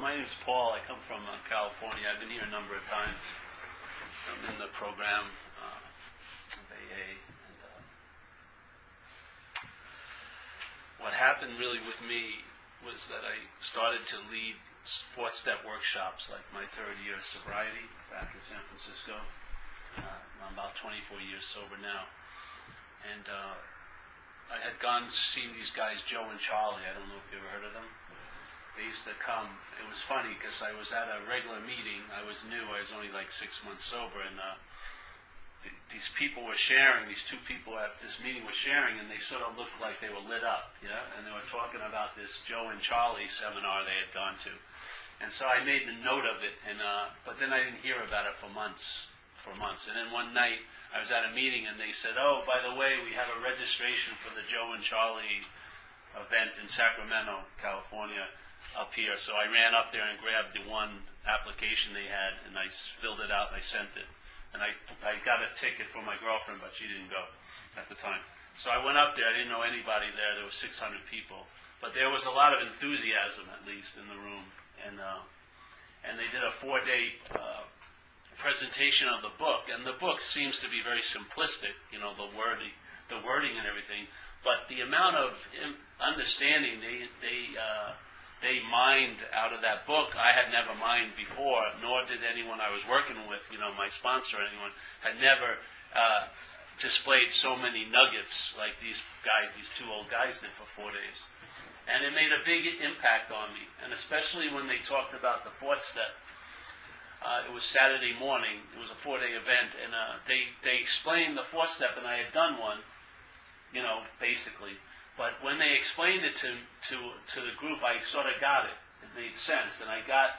my name is Paul. I come from uh, California. I've been here a number of times. I'm in the program uh, of AA. And, uh, what happened really with me was that I started to lead fourth step workshops, like my third year of sobriety back in San Francisco. Uh, I'm about 24 years sober now. And uh, I had gone seeing these guys, Joe and Charlie. I don't know if you ever heard of them. They used to come. It was funny because I was at a regular meeting. I was new. I was only like six months sober, and uh, th- these people were sharing. These two people at this meeting were sharing, and they sort of looked like they were lit up, yeah. And they were talking about this Joe and Charlie seminar they had gone to, and so I made a note of it. And uh, but then I didn't hear about it for months, for months. And then one night I was at a meeting, and they said, "Oh, by the way, we have a registration for the Joe and Charlie." event in Sacramento, California up here. So I ran up there and grabbed the one application they had, and I filled it out and I sent it. And I, I got a ticket for my girlfriend, but she didn't go at the time. So I went up there. I didn't know anybody there. There were 600 people, but there was a lot of enthusiasm, at least, in the room. And uh, and they did a four-day uh, presentation of the book. And the book seems to be very simplistic, you know, the wording, the wording and everything. But the amount of understanding they they uh, they mined out of that book. I had never mined before, nor did anyone I was working with, you know, my sponsor or anyone, had never uh, displayed so many nuggets like these guys, these two old guys did for four days. And it made a big impact on me, and especially when they talked about the fourth step. Uh, it was Saturday morning. It was a four-day event, and uh, they they explained the fourth step, and I had done one, you know, basically. But when they explained it to, to, to the group, I sort of got it. It made sense. And I got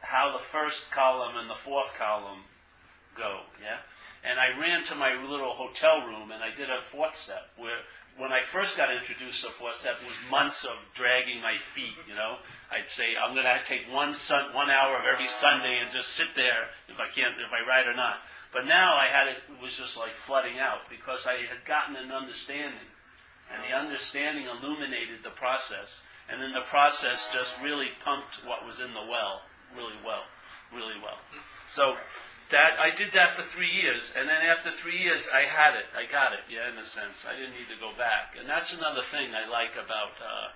how the first column and the fourth column go, yeah? And I ran to my little hotel room and I did a fourth step where when I first got introduced to fourth step, it was months of dragging my feet, you know? I'd say, I'm going to take one, sun, one hour of every Sunday and just sit there if I can't, if I write or not. But now I had it, it was just like flooding out because I had gotten an understanding and the understanding illuminated the process. And then the process just really pumped what was in the well really well, really well. So that I did that for three years, and then after three years, I had it. I got it. Yeah, in a sense, I didn't need to go back. And that's another thing I like about uh,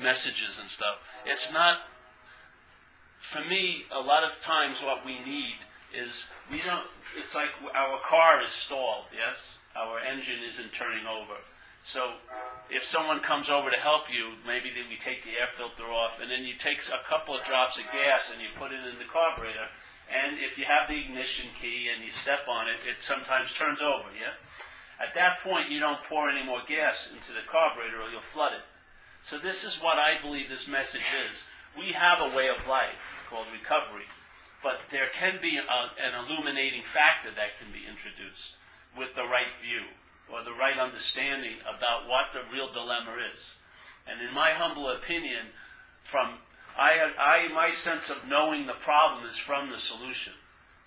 messages and stuff. It's not for me. A lot of times, what we need is we don't. It's like our car is stalled. Yes, our engine isn't turning over. So if someone comes over to help you, maybe we take the air filter off, and then you take a couple of drops of gas and you put it in the carburetor. And if you have the ignition key and you step on it, it sometimes turns over, yeah? At that point, you don't pour any more gas into the carburetor or you'll flood it. So this is what I believe this message is. We have a way of life called recovery, but there can be a, an illuminating factor that can be introduced with the right view or the right understanding about what the real dilemma is. And in my humble opinion, from I, I my sense of knowing the problem is from the solution.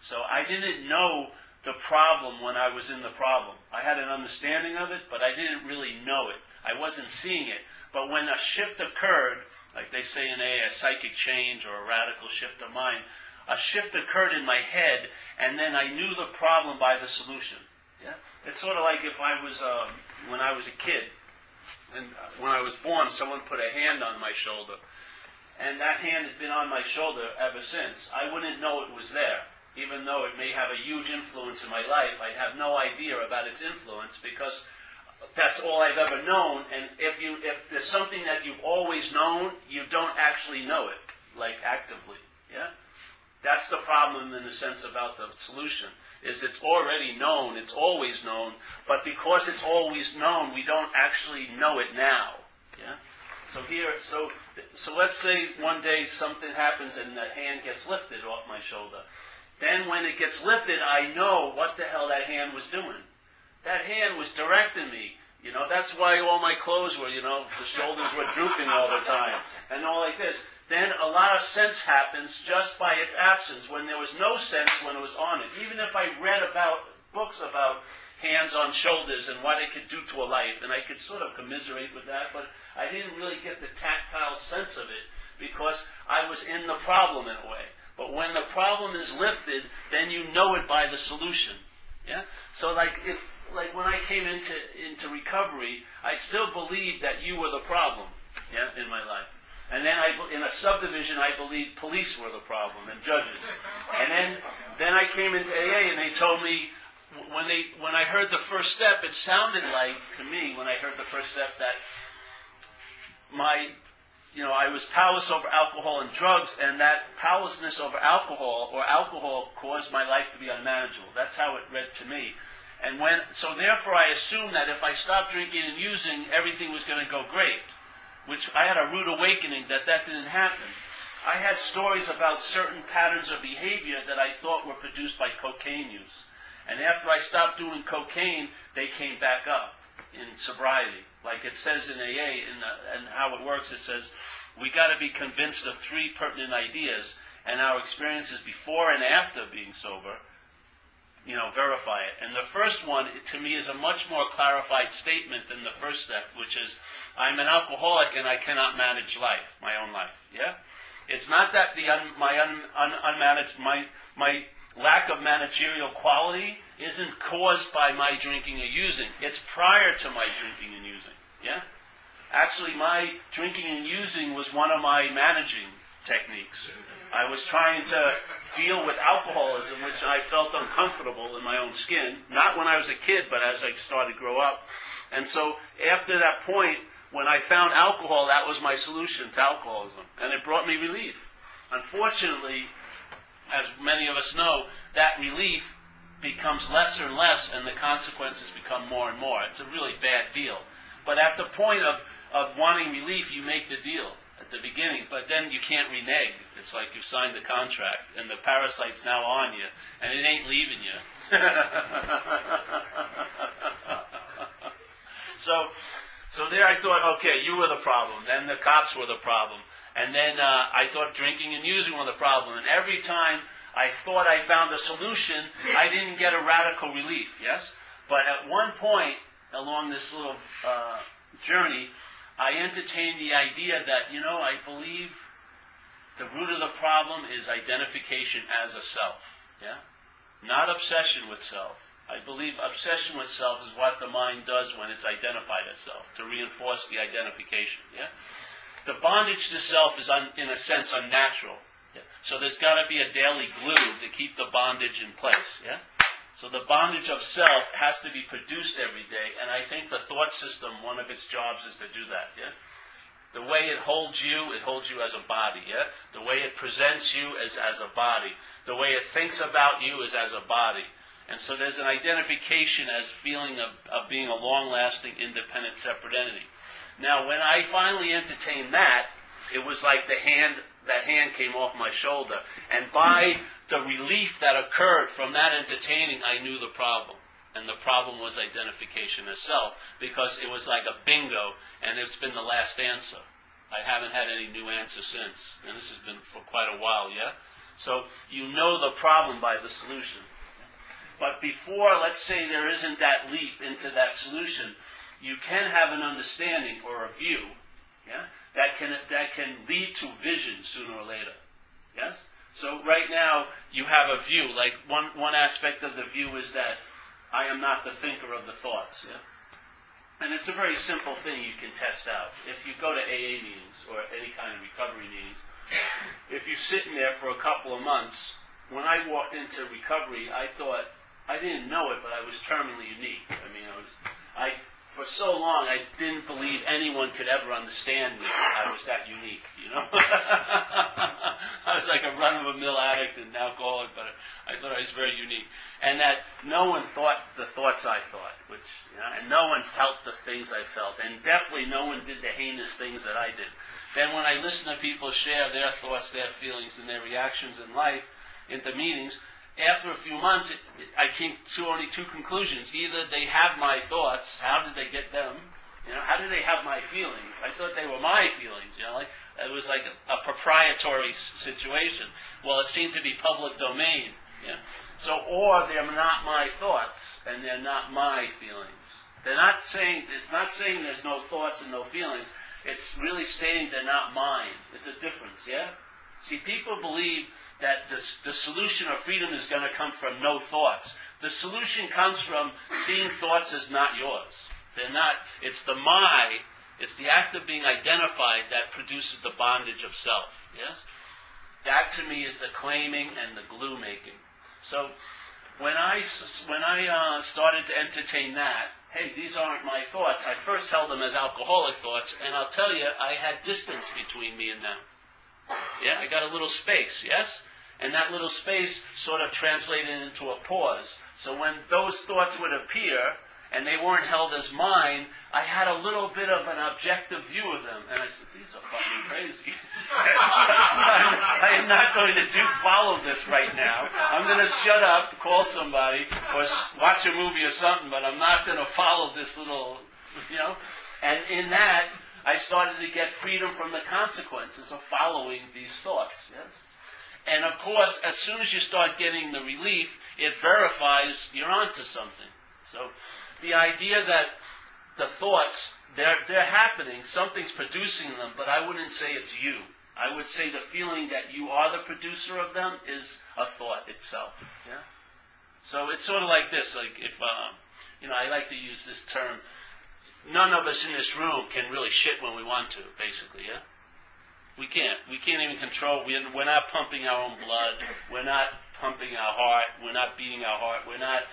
So I didn't know the problem when I was in the problem. I had an understanding of it, but I didn't really know it. I wasn't seeing it. But when a shift occurred, like they say in a, a psychic change or a radical shift of mind, a shift occurred in my head, and then I knew the problem by the solution. It's sort of like if I was, um, when I was a kid, and when I was born, someone put a hand on my shoulder, and that hand had been on my shoulder ever since. I wouldn't know it was there, even though it may have a huge influence in my life. I'd have no idea about its influence because that's all I've ever known. And if you, if there's something that you've always known, you don't actually know it, like actively. Yeah, that's the problem in the sense about the solution is it's already known, it's always known, but because it's always known, we don't actually know it now. Yeah? So here, so, so let's say one day something happens and the hand gets lifted off my shoulder. Then when it gets lifted, I know what the hell that hand was doing. That hand was directing me. You know, that's why all my clothes were, you know, the shoulders were drooping all the time. And all like this then a lot of sense happens just by its absence when there was no sense when it was on it. Even if I read about books about hands on shoulders and what it could do to a life, and I could sort of commiserate with that, but I didn't really get the tactile sense of it because I was in the problem in a way. But when the problem is lifted, then you know it by the solution. Yeah? So like if like when I came into into recovery, I still believed that you were the problem, yeah, in my life. And then I, in a subdivision, I believed police were the problem and judges. And then, then I came into AA and they told me when they when I heard the first step, it sounded like to me when I heard the first step that my you know, I was powerless over alcohol and drugs, and that powerlessness over alcohol or alcohol caused my life to be unmanageable. That's how it read to me. And when, so therefore I assumed that if I stopped drinking and using, everything was going to go great. Which I had a rude awakening that that didn't happen. I had stories about certain patterns of behavior that I thought were produced by cocaine use. And after I stopped doing cocaine, they came back up in sobriety. Like it says in AA, and how it works, it says, we got to be convinced of three pertinent ideas, and our experiences before and after being sober, you know, verify it. And the first one, to me, is a much more clarified statement than the first step, which is, I'm an alcoholic and I cannot manage life, my own life. Yeah? It's not that the un, my un, un, unmanaged, my, my lack of managerial quality isn't caused by my drinking or using. It's prior to my drinking and using. Yeah? Actually, my drinking and using was one of my managing techniques. I was trying to deal with alcoholism, which I felt uncomfortable in my own skin, not when I was a kid, but as I started to grow up. And so after that point, when I found alcohol, that was my solution to alcoholism. And it brought me relief. Unfortunately, as many of us know, that relief becomes lesser and less, and the consequences become more and more. It's a really bad deal. But at the point of, of wanting relief, you make the deal at the beginning, but then you can't renege. It's like you've signed the contract, and the parasite's now on you, and it ain't leaving you. so, so there I thought, okay, you were the problem. Then the cops were the problem. And then uh, I thought drinking and using were the problem. And every time I thought I found a solution, I didn't get a radical relief, yes? But at one point along this little uh, journey, I entertain the idea that, you know, I believe the root of the problem is identification as a self, yeah? Not obsession with self. I believe obsession with self is what the mind does when it's identified as self, to reinforce the identification, yeah? The bondage to self is, un, in a sense, unnatural. Yeah? So there's got to be a daily glue to keep the bondage in place. Yeah. So the bondage of self has to be produced every day, and I think the thought system, one of its jobs is to do that. Yeah. The way it holds you, it holds you as a body. Yeah. The way it presents you is as a body. The way it thinks about you is as a body. And so there's an identification as feeling of, of being a long-lasting, independent, separate entity. Now, when I finally entertain that, it was like the hand, that hand came off my shoulder. And by the relief that occurred from that entertaining, I knew the problem. And the problem was identification itself, because it was like a bingo, and it's been the last answer. I haven't had any new answer since. And this has been for quite a while, yeah? So you know the problem by the solution. But before, let's say there isn't that leap into that solution, you can have an understanding or a view, yeah, that can that can lead to vision sooner or later. Yes? So right now you have a view. Like one one aspect of the view is that I am not the thinker of the thoughts. Yeah? And it's a very simple thing you can test out. If you go to AA meetings or any kind of recovery meetings, if you sit in there for a couple of months, when I walked into recovery, I thought I didn't know it, but I was terminally unique. I mean, I was I for so long, I didn't believe anyone could ever understand me. I was that unique, you know. I was like a run-of-the-mill addict and alcoholic, but I thought I was very unique, and that no one thought the thoughts I thought, which, you know, and no one felt the things I felt, and definitely no one did the heinous things that I did. Then when I listen to people share their thoughts, their feelings, and their reactions in life, into meetings, after a few months, it, I came to only two conclusions. Either they have my thoughts, how did they get them? You know, how did they have my feelings? I thought they were my feelings, you know, like it was like a, a proprietary situation. Well, it seemed to be public domain. Yeah? So, or they're not my thoughts, and they're not my feelings. They're not saying, it's not saying there's no thoughts and no feelings. It's really stating they're not mine. It's a difference, yeah? See, people believe that the, the solution of freedom is going to come from no thoughts. The solution comes from seeing thoughts as not yours. They're not, it's the my, it's the act of being identified that produces the bondage of self. Yes? That to me is the claiming and the glue making. So when I, when I uh, started to entertain that, hey, these aren't my thoughts, I first held them as alcoholic thoughts, and I'll tell you, I had distance between me and them. Yeah, I got a little space, yes? And that little space sort of translated into a pause. So when those thoughts would appear, and they weren't held as mine, I had a little bit of an objective view of them. And I said, these are fucking crazy. I am not going to do follow this right now. I'm going to shut up, call somebody, or watch a movie or something, but I'm not going to follow this little, you know. And in that, I started to get freedom from the consequences of following these thoughts. Yes? And of course, as soon as you start getting the relief, it verifies you're onto something. So the idea that the thoughts, they're, they're happening, something's producing them, but I wouldn't say it's you. I would say the feeling that you are the producer of them is a thought itself. Yeah? So it's sort of like this, like if, uh, you know, I like to use this term, none of us in this room can really shit when we want to, basically, yeah? We can't. We can't even control. We're not pumping our own blood. We're not pumping our heart. We're not beating our heart. We're not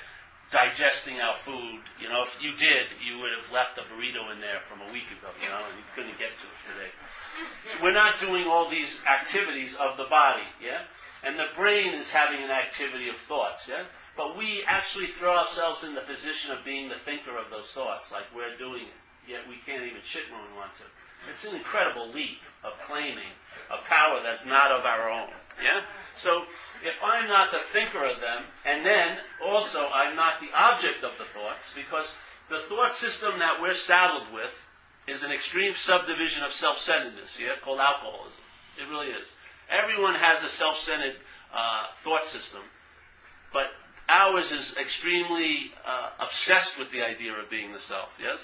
digesting our food. You know, if you did, you would have left a burrito in there from a week ago, you know, and you couldn't get to it today. We're not doing all these activities of the body, yeah? And the brain is having an activity of thoughts, yeah? But we actually throw ourselves in the position of being the thinker of those thoughts, like we're doing it. Yet we can't even shit when we want to. It's an incredible leap of claiming a power that's not of our own. Yeah? So if I'm not the thinker of them, and then also I'm not the object of the thoughts, because the thought system that we're saddled with is an extreme subdivision of self-centeredness, yeah, called alcoholism. It really is. Everyone has a self-centered uh, thought system, but ours is extremely uh, obsessed with the idea of being the self. Yes,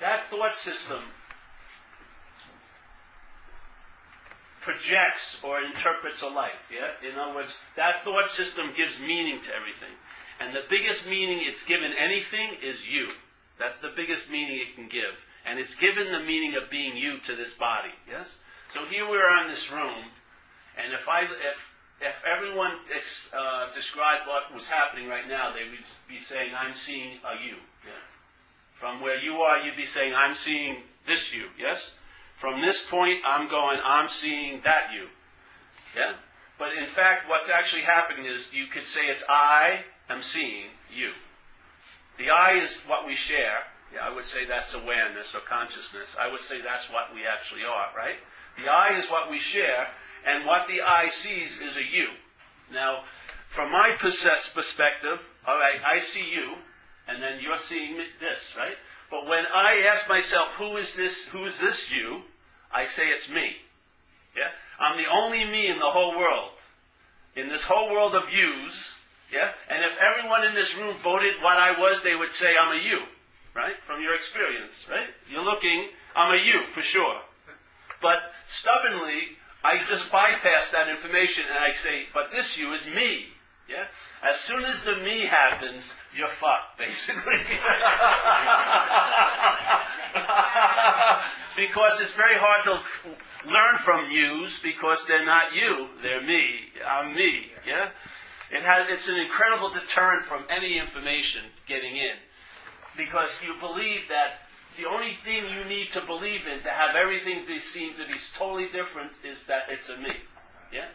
that thought system projects or interprets a life. Yeah? In other words, that thought system gives meaning to everything. And the biggest meaning it's given anything is you. That's the biggest meaning it can give. And it's given the meaning of being you to this body. Yes? So here we are in this room, and if I if if everyone uh, described what was happening right now, they would be saying, "I'm seeing a you." Yeah. From where you are, you'd be saying, "I'm seeing this you." Yes. From this point, I'm going, I'm seeing that you. Yeah? But in fact, what's actually happening is you could say it's I am seeing you. The I is what we share. Yeah, I would say that's awareness or consciousness. I would say that's what we actually are, right? The I is what we share, and what the I sees is a you. Now, from my perspective, all right, I see you, and then you're seeing this, right? But when I ask myself, who is this, who is this you? I say it's me. Yeah? I'm the only me in the whole world. In this whole world of yous, yeah? And if everyone in this room voted what I was, they would say I'm a you. Right? From your experience, right? You're looking, I'm a you, for sure. But stubbornly, I just bypass that information and I say, but this you is me. Yeah? As soon as the me happens, you're fucked, basically. because it's very hard to learn from yous because they're not you, they're me. I'm me. Yeah? It has, it's an incredible deterrent from any information getting in. Because you believe that the only thing you need to believe in to have everything be seem to be totally different is that it's a me. Yeah?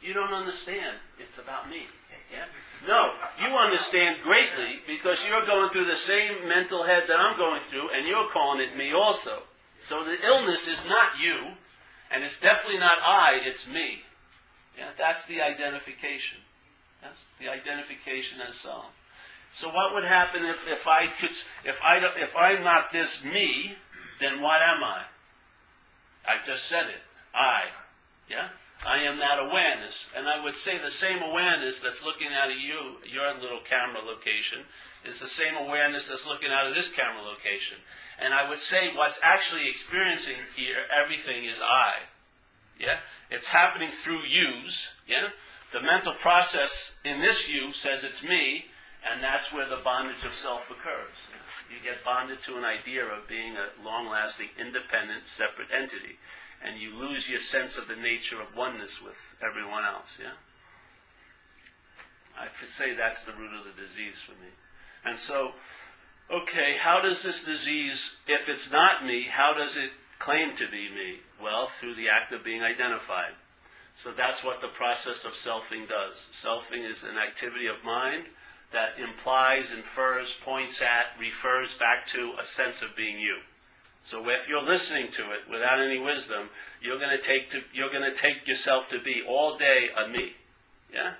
You don't understand. It's about me. No, you understand greatly because you're going through the same mental head that I'm going through, and you're calling it me also. So the illness is not you, and it's definitely not I, it's me. Yeah? That's the identification. Yes? The identification as self. So what would happen if, if I could if I if I'm not this me, then what am I? I just said it. I. Yeah? I am that awareness. And I would say the same awareness that's looking out of you, your little camera location, is the same awareness that's looking out of this camera location. And I would say what's actually experiencing here, everything is I. Yeah? It's happening through yous. Yeah? The mental process in this you says it's me, and that's where the bondage of self occurs. You get bonded to an idea of being a long lasting, independent, separate entity, and you lose your sense of the nature of oneness with everyone else. Yeah? I say that's the root of the disease for me. And so, okay, how does this disease, if it's not me, how does it claim to be me? Well, through the act of being identified. So that's what the process of selfing does. Selfing is an activity of mind that implies, infers, points at, refers back to a sense of being you. So if you're listening to it without any wisdom, you're going to take to, you're going to take yourself to be all day a me. Yeah?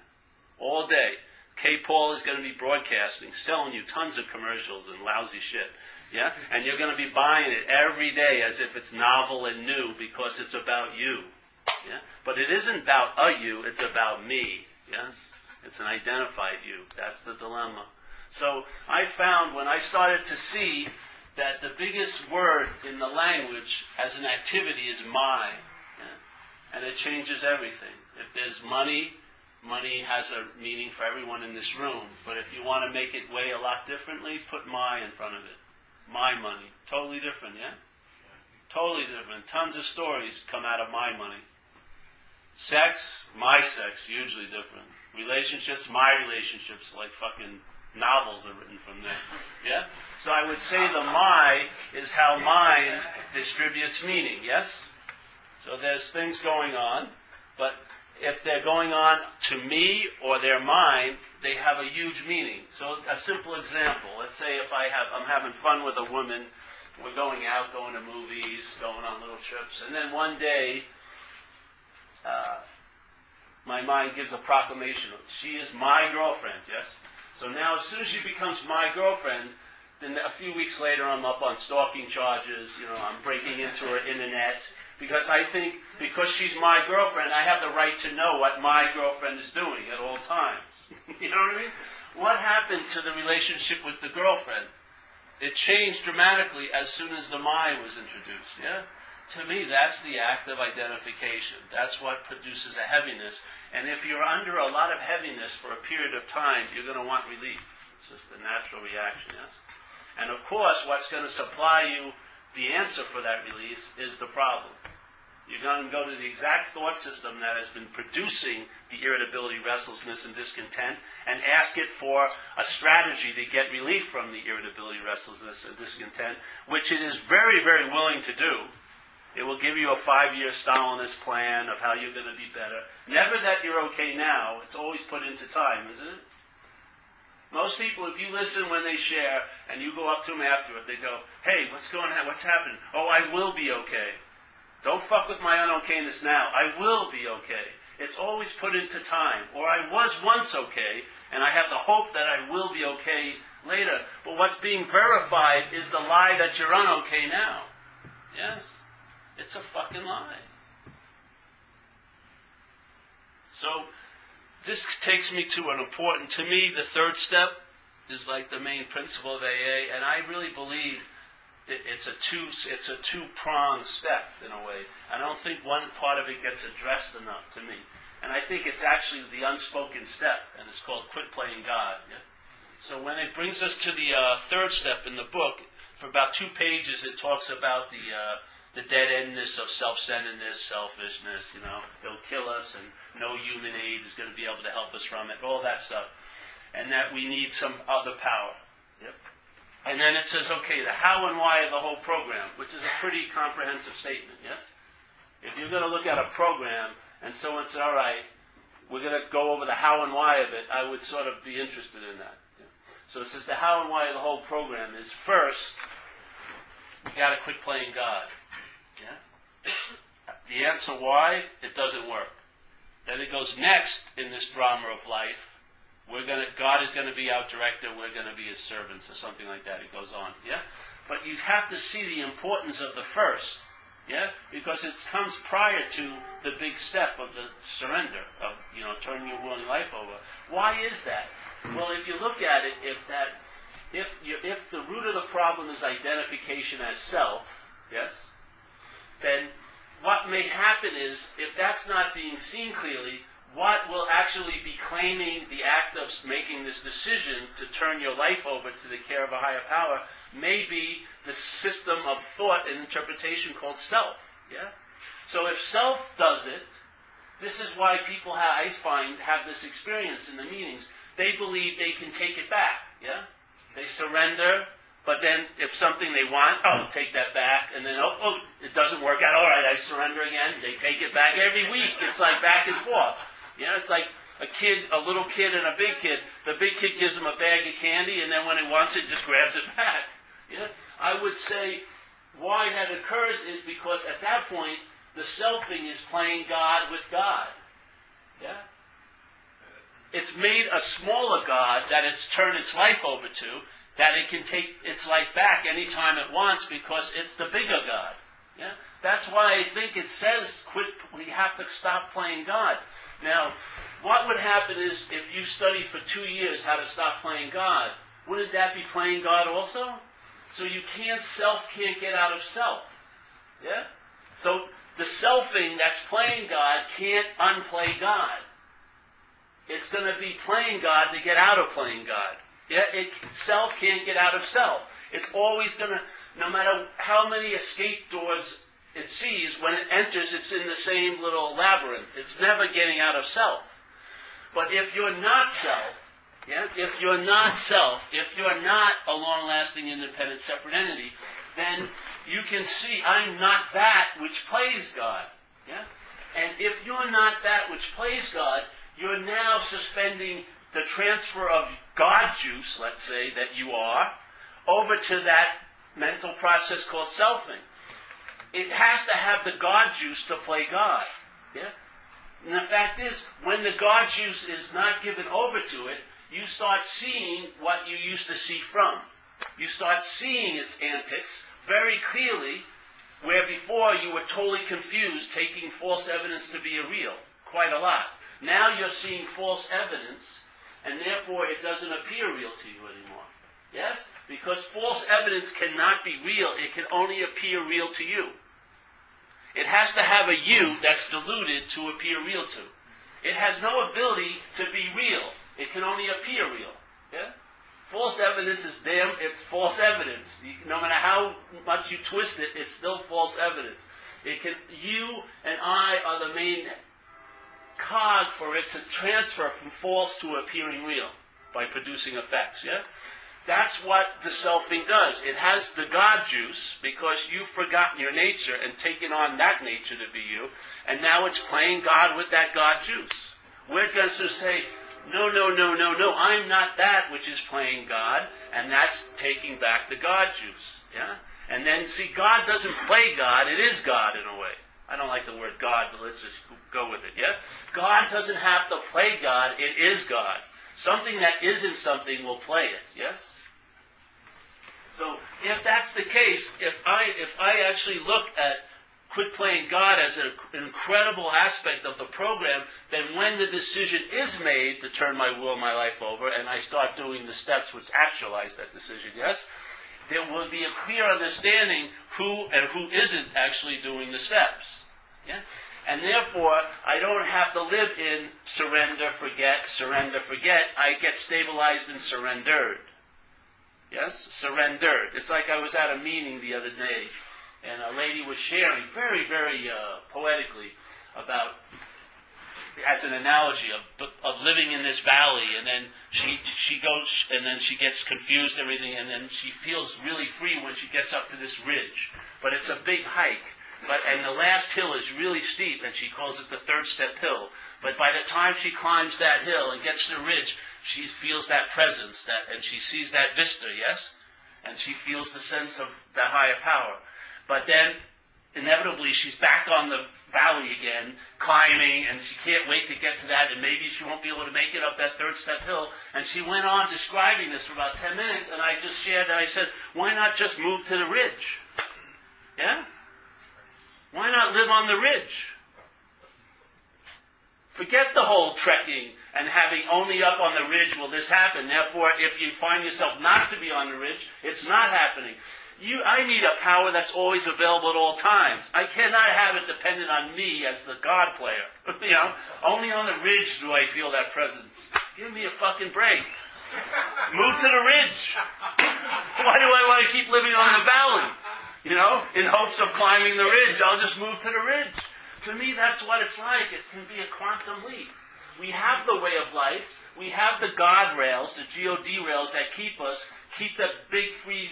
All day. K. Paul is going to be broadcasting, selling you tons of commercials and lousy shit. Yeah? And you're going to be buying it every day as if it's novel and new because it's about you. Yeah? But it isn't about a you, it's about me. Yes? It's an identified you. That's the dilemma. So I found when I started to see that the biggest word in the language as an activity is my. Yeah? And it changes everything. If there's money, money has a meaning for everyone in this room. But if you want to make it weigh a lot differently, put my in front of it. My money. Totally different, yeah? Totally different. Tons of stories come out of my money. Sex, my sex, hugely different. Relationships, my relationships, like fucking novels are written from there. Yeah? So I would say the my is how mind distributes meaning, yes? So there's things going on, but if they're going on to me or they're mine, they have a huge meaning. So a simple example, let's say if I have I'm having fun with a woman, we're going out, going to movies, going on little trips, and then one day uh, my mind gives a proclamation. She is my girlfriend, yes? So now, as soon as she becomes my girlfriend, then a few weeks later, I'm up on stalking charges. You know, I'm breaking into her internet because I think because she's my girlfriend, I have the right to know what my girlfriend is doing at all times. you know what I mean? What happened to the relationship with the girlfriend? It changed dramatically as soon as the my was introduced. Yeah to me, that's the act of identification. That's what produces a heaviness. And if you're under a lot of heaviness for a period of time, you're going to want relief. It's just a natural reaction, yes? And of course, what's going to supply you the answer for that release is the problem. You're going to go to the exact thought system that has been producing the irritability, restlessness, and discontent and ask it for a strategy to get relief from the irritability, restlessness, and discontent, which it is very, very willing to do it will give you a five year Stalinist plan of how you're going to be better. Never that you're okay now. It's always put into time, isn't it? Most people, if you listen when they share and you go up to them afterward, they go, hey, what's going on? What's happening? Oh, I will be okay. Don't fuck with my unokayness now. I will be okay. It's always put into time. Or I was once okay, and I have the hope that I will be okay later. But what's being verified is the lie that you're unokay now. Yes? It's a fucking lie. So, this takes me to an important, to me, the third step is like the main principle of AA, and I really believe that it's a two, it's a two pronged step in a way. I don't think one part of it gets addressed enough to me, and I think it's actually the unspoken step, and it's called quit playing God. Yeah? So when it brings us to the uh, third step in the book, for about two pages, it talks about the uh, the dead endness of self-centeredness, selfishness, you know, it'll kill us and no human aid is going to be able to help us from it, all that stuff. And that we need some other power. Yep. And then it says, okay, the how and why of the whole program, which is a pretty comprehensive statement, yes? If you're going to look at a program and someone says, all right, we're going to go over the how and why of it, I would sort of be interested in that. So it says the how and why of the whole program is first, we got to quit playing God. The answer why, it doesn't work. Then it goes next in this drama of life. We're gonna God is gonna be our director, we're gonna be his servants, or something like that. It goes on. Yeah? But you have to see the importance of the first. Yeah? Because it comes prior to the big step of the surrender, of you know, turning your will life over. Why is that? Well, if you look at it, if that if you, if the root of the problem is identification as self, yes, then what may happen is, if that's not being seen clearly, what will actually be claiming the act of making this decision to turn your life over to the care of a higher power may be the system of thought and interpretation called self. Yeah? So if self does it, this is why people have, I find have this experience in the meetings. They believe they can take it back. Yeah? They surrender but then if something they want, oh, take that back. And then, oh, oh, it doesn't work out. All right, I surrender again. They take it back every week. It's like back and forth. You know, it's like a kid, a little kid and a big kid. The big kid gives him a bag of candy, and then when he wants it, just grabs it back. Yeah? I would say why that occurs is because at that point, the selfing is playing God with God. Yeah? It's made a smaller God that it's turned its life over to, that it can take its life back anytime it wants because it's the bigger God. Yeah? That's why I think it says quit we have to stop playing God. Now, what would happen is if you studied for two years how to stop playing God, wouldn't that be playing God also? So you can't self can't get out of self. Yeah? So the selfing that's playing God can't unplay God. It's going to be playing God to get out of playing God. Yeah, it, self can't get out of self. It's always going to, no matter how many escape doors it sees, when it enters, it's in the same little labyrinth. It's never getting out of self. But if you're not self, yeah, if you're not self, if you're not a long lasting, independent, separate entity, then you can see I'm not that which plays God. Yeah? And if you're not that which plays God, you're now suspending the transfer of God juice, let's say, that you are, over to that mental process called selfing. It has to have the God juice to play God. Yeah? And the fact is, when the God juice is not given over to it, you start seeing what you used to see from. You start seeing its antics very clearly, where before you were totally confused, taking false evidence to be a real, quite a lot. Now you're seeing false evidence and therefore it doesn't appear real to you anymore. Yes? Because false evidence cannot be real, it can only appear real to you. It has to have a you that's diluted to appear real to. It has no ability to be real. It can only appear real. Yeah? False evidence is damn, it's false evidence. You, no matter how much you twist it, it's still false evidence. It can, you and I are the main cog for it to transfer from false to appearing real by producing effects. Yeah? That's what the selfing does. It has the God juice because you've forgotten your nature and taken on that nature to be you, and now it's playing God with that God juice. We're going to say, no, no, no, no, no, I'm not that which is playing God, and that's taking back the God juice. Yeah? And then, see, God doesn't play God, it is God in a way. I don't like the word God, but let's just go with it, yeah? God doesn't have to play God, it is God. Something that isn't something will play it, yes? So if that's the case, if I if I actually look at quit playing God as an incredible aspect of the program, then when the decision is made to turn my will, my life over, and I start doing the steps which actualize that decision, yes, there will be a clear understanding who and who isn't actually doing the steps. Yeah? And therefore, I don't have to live in surrender, forget, surrender, forget. I get stabilized and surrendered. Yes? Surrendered. It's like I was at a meeting the other day, and a lady was sharing very, very uh, poetically about as an analogy of, of living in this valley, and then she she goes, and then she gets confused, everything, and then she feels really free when she gets up to this ridge. But it's a big hike, but and the last hill is really steep, and she calls it the third step hill. But by the time she climbs that hill and gets to the ridge, she feels that presence, that and she sees that vista, yes, and she feels the sense of the higher power. But then inevitably she's back on the valley again, climbing, and she can't wait to get to that, and maybe she won't be able to make it up that third step hill. And she went on describing this for about 10 minutes, and I just shared that. I said, why not just move to the ridge? Yeah? Why not live on the ridge? Forget the whole trekking and having only up on the ridge will this happen. Therefore, if you find yourself not to be on the ridge, it's not happening. You, I need a power that's always available at all times. I cannot have it dependent on me as the God player. you know, only on the ridge do I feel that presence. Give me a fucking break. Move to the ridge. Why do I want to keep living on the valley? You know, in hopes of climbing the ridge, I'll just move to the ridge. To me, that's what it's like. It can be a quantum leap. We have the way of life. We have the God rails, the God rails that keep us, keep that big free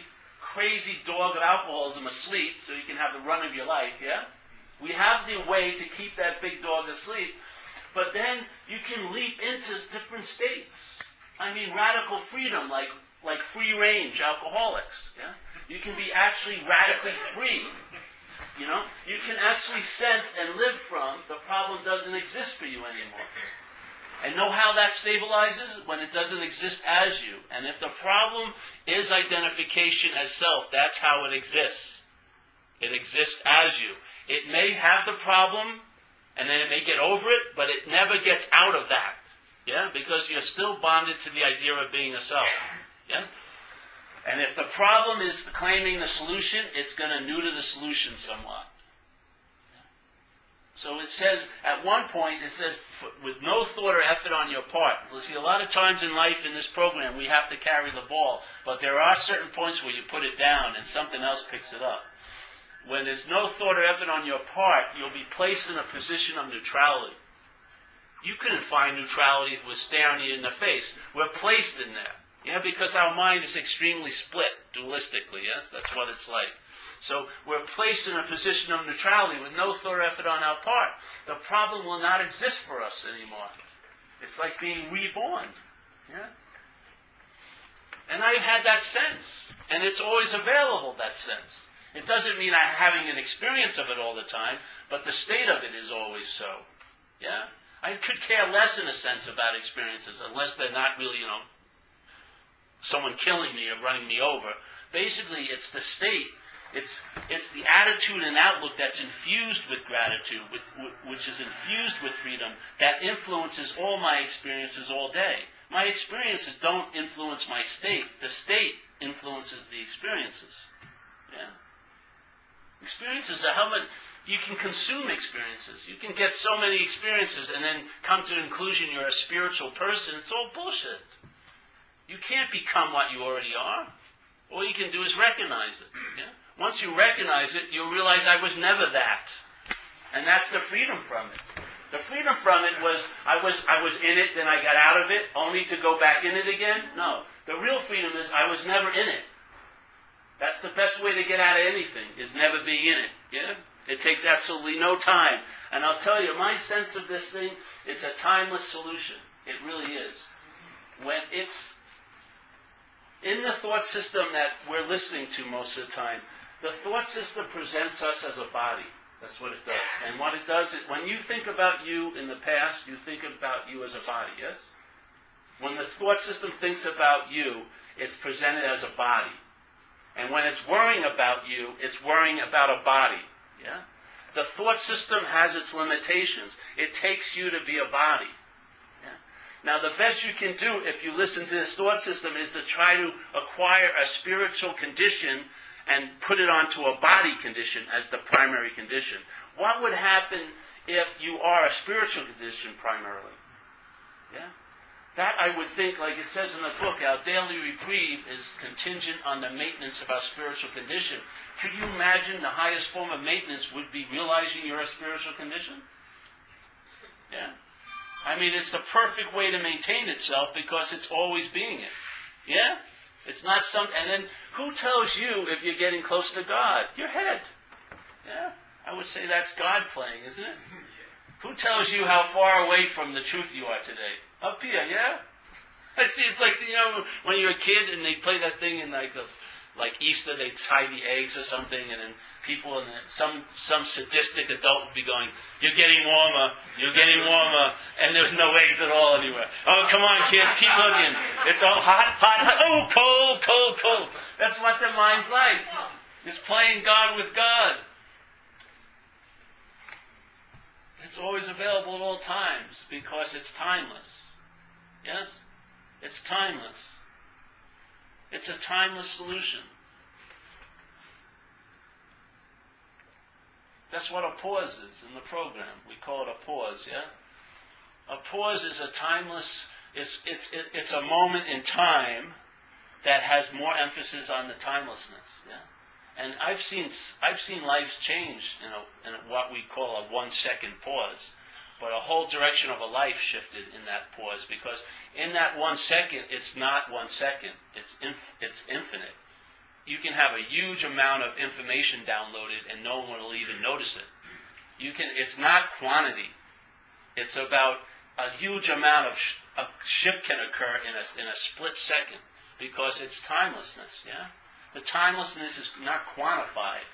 crazy dog of alcoholism asleep so you can have the run of your life, yeah? We have the way to keep that big dog asleep, but then you can leap into different states. I mean, radical freedom, like, like free range alcoholics, yeah? You can be actually radically free. You know, you can actually sense and live from the problem doesn't exist for you anymore. And know how that stabilizes? When it doesn't exist as you. And if the problem is identification as self, that's how it exists. It exists as you. It may have the problem, and then it may get over it, but it never gets out of that. Yeah? Because you're still bonded to the idea of being a self. Yeah? And if the problem is claiming the solution, it's going to neuter the solution somewhat. So it says, at one point, it says, with no thought or effort on your part. You see, a lot of times in life in this program, we have to carry the ball, but there are certain points where you put it down and something else picks it up. When there's no thought or effort on your part, you'll be placed in a position of neutrality. You couldn't find neutrality if it was staring you in the face. We're placed in there. Yeah, because our mind is extremely split dualistically, yes? That's what it's like. So we're placed in a position of neutrality with no thought or effort on our part. The problem will not exist for us anymore. It's like being reborn. Yeah? And I've had that sense. And it's always available, that sense. It doesn't mean I'm having an experience of it all the time, but the state of it is always so. Yeah? I could care less in a sense about experiences unless they're not really, you know, someone killing me or running me over. Basically, it's the state it's, it's the attitude and outlook that's infused with gratitude, with, which is infused with freedom, that influences all my experiences all day. My experiences don't influence my state. The state influences the experiences. Yeah? Experiences are how much you can consume experiences. You can get so many experiences and then come to the conclusion you're a spiritual person. It's all bullshit. You can't become what you already are. All you can do is recognize it. Yeah? Once you recognize it, you'll realize I was never that. And that's the freedom from it. The freedom from it was I was I was in it, then I got out of it, only to go back in it again. No. The real freedom is I was never in it. That's the best way to get out of anything, is never being in it. Yeah? It takes absolutely no time. And I'll tell you, my sense of this thing is a timeless solution. It really is. When it's in the thought system that we're listening to most of the time, the thought system presents us as a body. That's what it does. And what it does, is, when you think about you in the past, you think about you as a body, yes? When the thought system thinks about you, it's presented as a body. And when it's worrying about you, it's worrying about a body. Yeah? The thought system has its limitations. It takes you to be a body. Yeah? Now, the best you can do if you listen to this thought system is to try to acquire a spiritual condition and put it onto a body condition as the primary condition. What would happen if you are a spiritual condition primarily? Yeah? That I would think, like it says in the book, our daily reprieve is contingent on the maintenance of our spiritual condition. Could you imagine the highest form of maintenance would be realizing you're a spiritual condition? Yeah. I mean, it's the perfect way to maintain itself because it's always being it. Yeah? It's not some, and then who tells you if you're getting close to God? Your head. Yeah? I would say that's God playing, isn't it? Who tells you how far away from the truth you are today? Up here, yeah? It's like, you know, when you're a kid and they play that thing in like the like Easter, they'd tie the eggs or something, and then people and some some sadistic adult would be going, "You're getting warmer, you're getting warmer," and there's no eggs at all anywhere. Oh, come on, kids, keep looking. It's all hot, hot, hot. Oh, cold, cold, cold. That's what their mind's like. It's playing God with God. It's always available at all times because it's timeless. Yes, it's timeless. It's a timeless solution. That's what a pause is in the program. We call it a pause, yeah? A pause is a timeless, it's, it's, it's a moment in time that has more emphasis on the timelessness, yeah? And I've seen, I've seen lives change in, a, in what we call a one second pause, but a whole direction of a life shifted in that pause because in that one second, it's not one second. It's, inf- it's infinite. You can have a huge amount of information downloaded and no one will even notice it. You can, it's not quantity. It's about a huge amount of sh- a shift can occur in a, in a split second because it's timelessness, yeah? The timelessness is not quantified.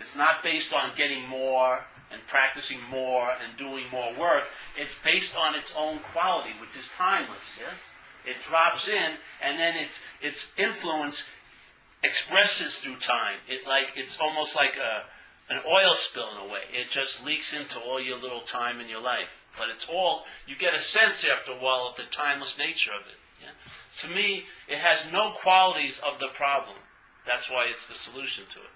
It's not based on getting more and practicing more and doing more work. It's based on its own quality, which is timeless, yes? It drops in and then its its influence expresses through time. It like it's almost like a an oil spill in a way. It just leaks into all your little time in your life. But it's all you get a sense after a while of the timeless nature of it. Yeah? To me, it has no qualities of the problem. That's why it's the solution to it.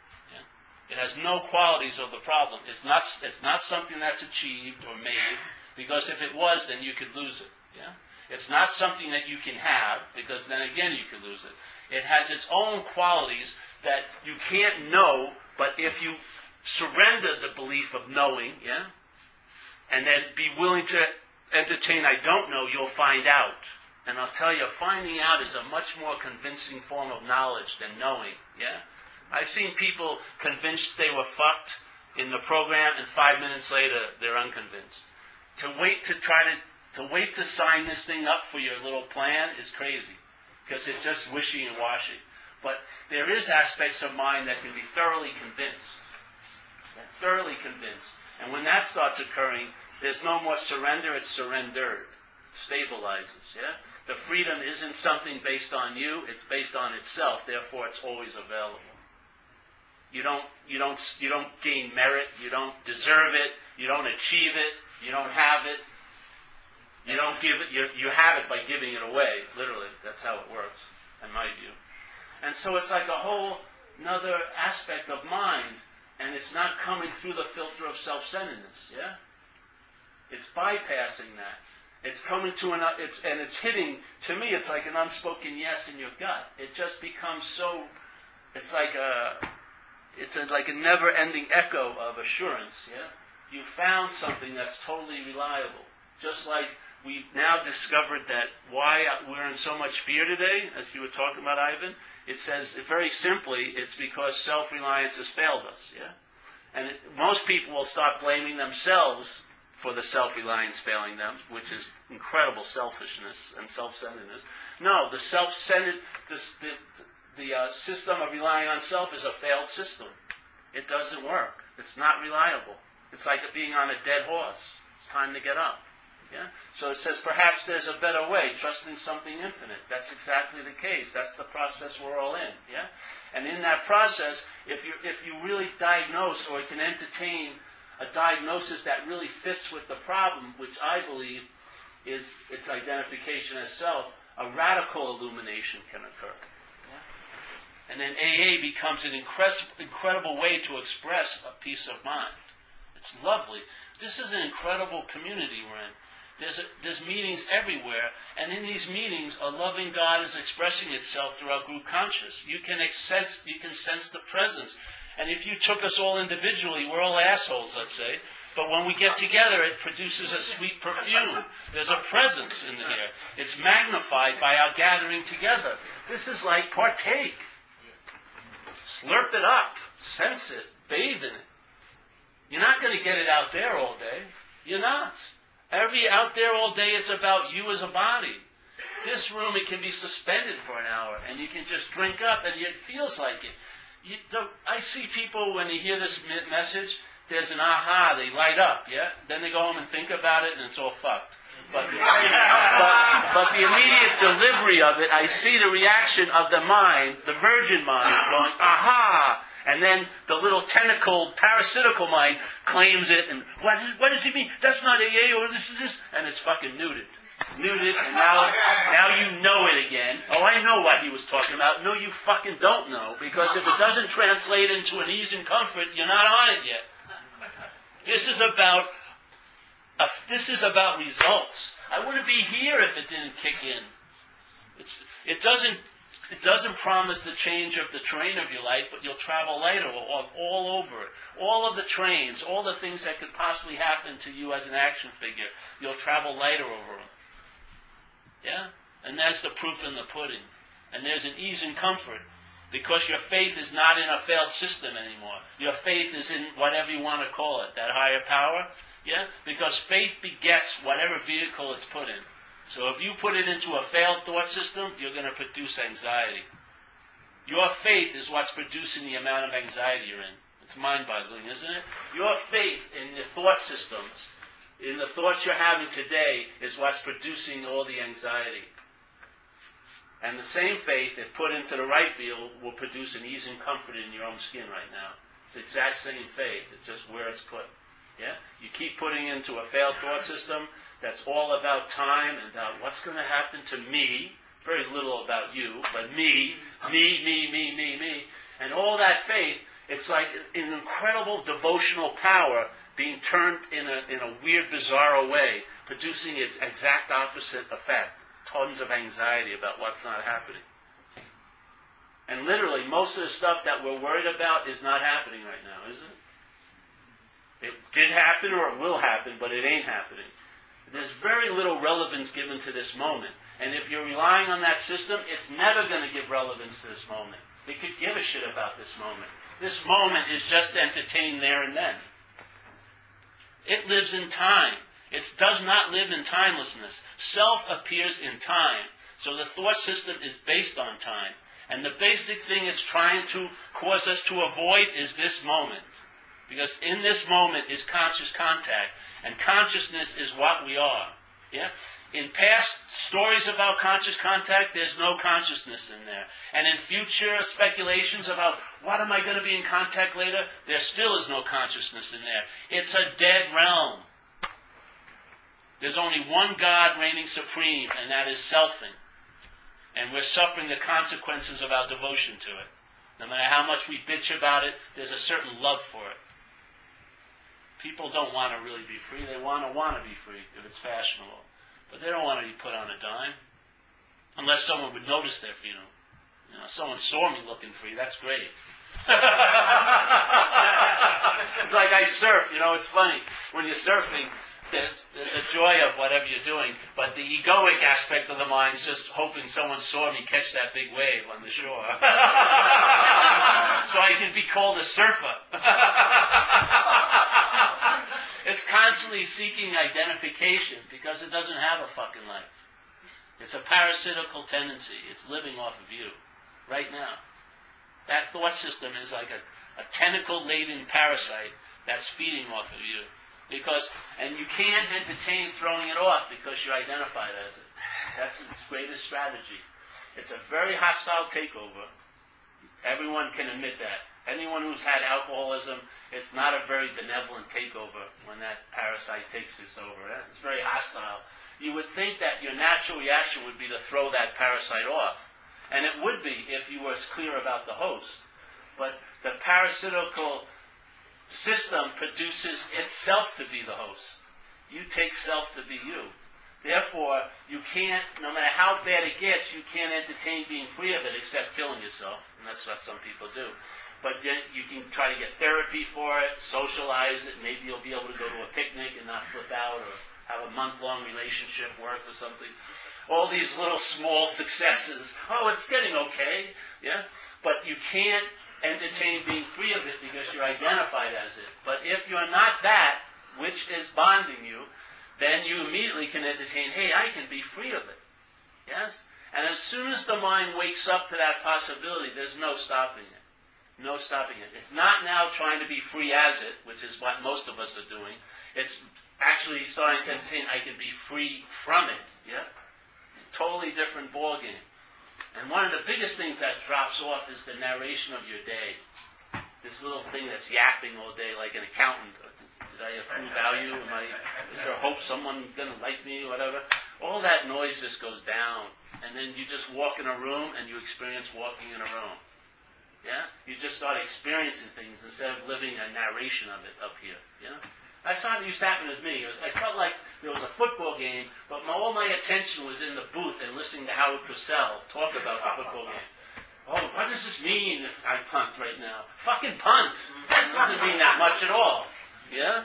It has no qualities of the problem. It's not, it's not something that's achieved or made, because if it was, then you could lose it. Yeah? It's not something that you can have, because then again you could lose it. It has its own qualities that you can't know, but if you surrender the belief of knowing, yeah, and then be willing to entertain I don't know, you'll find out. And I'll tell you, finding out is a much more convincing form of knowledge than knowing. Yeah? I've seen people convinced they were fucked in the program, and five minutes later, they're unconvinced. To wait to try to, to wait to sign this thing up for your little plan is crazy. Because it's just wishy and washy. But there is aspects of mind that can be thoroughly convinced. Thoroughly convinced. And when that starts occurring, there's no more surrender, it's surrendered. It stabilizes, yeah? The freedom isn't something based on you, it's based on itself, therefore it's always available. You don't, you don't, you don't gain merit, you don't deserve it, you don't achieve it, you don't have it. You don't give it, you, you have it by giving it away, literally. That's how it works, in my view. And so it's like a whole another aspect of mind, and it's not coming through the filter of self-centeredness, yeah? It's bypassing that. It's coming to an, it's, and it's hitting, to me, it's like an unspoken yes in your gut. It just becomes so, it's like a, it's a, like a never ending echo of assurance, yeah? You found something that's totally reliable. Just like we've now discovered that why we're in so much fear today, as you were talking about, Ivan, it says very simply, it's because self reliance has failed us, yeah? And it, most people will start blaming themselves for the self-reliance failing them, which is incredible selfishness and self-centeredness. No, the self-centered, the, the, the uh, system of relying on self is a failed system. It doesn't work. It's not reliable. It's like being on a dead horse. It's time to get up. Yeah? So it says perhaps there's a better way, trusting something infinite. That's exactly the case. That's the process we're all in. Yeah? And in that process, if you if you really diagnose or can entertain a diagnosis that really fits with the problem, which I believe is its identification as self, a radical illumination can occur. And then AA becomes an incredible way to express a peace of mind. It's lovely. This is an incredible community we're in. There's, a, there's meetings everywhere, and in these meetings, a loving God is expressing itself through our group conscious. You can sense, you can sense the presence. And if you took us all individually, we're all assholes, let's say. But when we get together, it produces a sweet perfume. There's a presence in the air. It's magnified by our gathering together. This is like partake. Slurp it up, sense it, bathe in it. You're not going to get it out there all day. You're not. Every out there all day, it's about you as a body. This room, it can be suspended for an hour, and you can just drink up, and it feels like it you I see people when they hear this message, there's an aha, they light up, yeah? Then they go home and think about it, and it's all fucked. But, but, but the immediate delivery of it, I see the reaction of the mind, the virgin mind, going, aha! And then the little tentacle, parasitical mind claims it, and what does, what does he mean? That's not AA, or this is this, and it's fucking neutered. It's neutered, and now, now you know it again. Oh, I know what he was talking about. No, you fucking don't know, because if it doesn't translate into an ease and comfort, you're not on it yet. This is about this is about results. I wouldn't be here if it didn't kick in. It's, it doesn't it doesn't promise the change of the terrain of your life, but you'll travel lighter all, all over it. All of the trains, all the things that could possibly happen to you as an action figure, you'll travel lighter over them. Yeah? And that's the proof in the pudding. And there's an ease and comfort because your faith is not in a failed system anymore. Your faith is in whatever you want to call it, that higher power. Yeah? Because faith begets whatever vehicle it's put in. So if you put it into a failed thought system, you're going to produce anxiety. Your faith is what's producing the amount of anxiety you're in. It's mind boggling, isn't it? Your faith in the thought systems, in the thoughts you're having today, is what's producing all the anxiety. And the same faith, if put into the right field, will produce an ease and comfort in your own skin right now. It's the exact same faith, it's just where it's put. Yeah? You keep putting into a failed thought system, that's all about time and about what's going to happen to me. Very little about you, but me, me, me, me, me, me. And all that faith, it's like an incredible devotional power being turned in a, in a weird, bizarre way, producing its exact opposite effect. Tons of anxiety about what's not happening. And literally, most of the stuff that we're worried about is not happening right now, is it? It did happen or it will happen, but it ain't happening. There's very little relevance given to this moment. And if you're relying on that system, it's never going to give relevance to this moment. It could give a shit about this moment. This moment is just entertained there and then. It lives in time. It does not live in timelessness. Self appears in time. So the thought system is based on time. And the basic thing it's trying to cause us to avoid is this moment. Because in this moment is conscious contact. And consciousness is what we are. Yeah? In past stories about conscious contact, there's no consciousness in there. And in future speculations about what am I going to be in contact later, there still is no consciousness in there. It's a dead realm. There's only one God reigning supreme, and that is selfing. And we're suffering the consequences of our devotion to it. No matter how much we bitch about it, there's a certain love for it. People don't want to really be free. They want to want to be free if it's fashionable. But they don't want to be put on a dime. Unless someone would notice their freedom. You know, someone saw me looking free, that's great. it's like I surf, you know, it's funny. When you're surfing, there's, there's a joy of whatever you're doing, but the egoic aspect of the mind is just hoping someone saw me catch that big wave on the shore. so I can be called a surfer. it's constantly seeking identification because it doesn't have a fucking life. It's a parasitical tendency. It's living off of you right now. That thought system is like a, a tentacle laden parasite that's feeding off of you. Because, and you can't entertain throwing it off because you're identified as it. That's its greatest strategy. It's a very hostile takeover. Everyone can admit that. Anyone who's had alcoholism, it's not a very benevolent takeover when that parasite takes this over. It's very hostile. You would think that your natural reaction would be to throw that parasite off. And it would be if you were clear about the host. But the parasitical system produces itself to be the host. You take self to be you. Therefore, you can't, no matter how bad it gets, you can't entertain being free of it except killing yourself. And that's what some people do. But then you can try to get therapy for it, socialize it. Maybe you'll be able to go to a picnic and not flip out or have a month long relationship work or something. All these little small successes. Oh, it's getting okay. Yeah? But you can't entertain being free of it because you're identified as it. But if you're not that, which is bonding you, then you immediately can entertain, hey, I can be free of it. Yes? And as soon as the mind wakes up to that possibility, there's no stopping it. No stopping it. It's not now trying to be free as it, which is what most of us are doing. It's actually starting to think I can be free from it. Yeah? Totally different ballgame. And one of the biggest things that drops off is the narration of your day. This little thing that's yapping all day like an accountant. Uh, did I accrue value? Am I, is there hope someone going to like me? Whatever. All that noise just goes down. And then you just walk in a room and you experience walking in a room. Yeah? You just start experiencing things instead of living a narration of it up here. Yeah? That's not what used to happen with me. Was, I felt like there was a football game, but my, all my attention was in the booth and listening to Howard Cosell talk about the football game. Oh, what does this mean if I punt right now? Fucking punt. It doesn't mean that much at all. Yeah?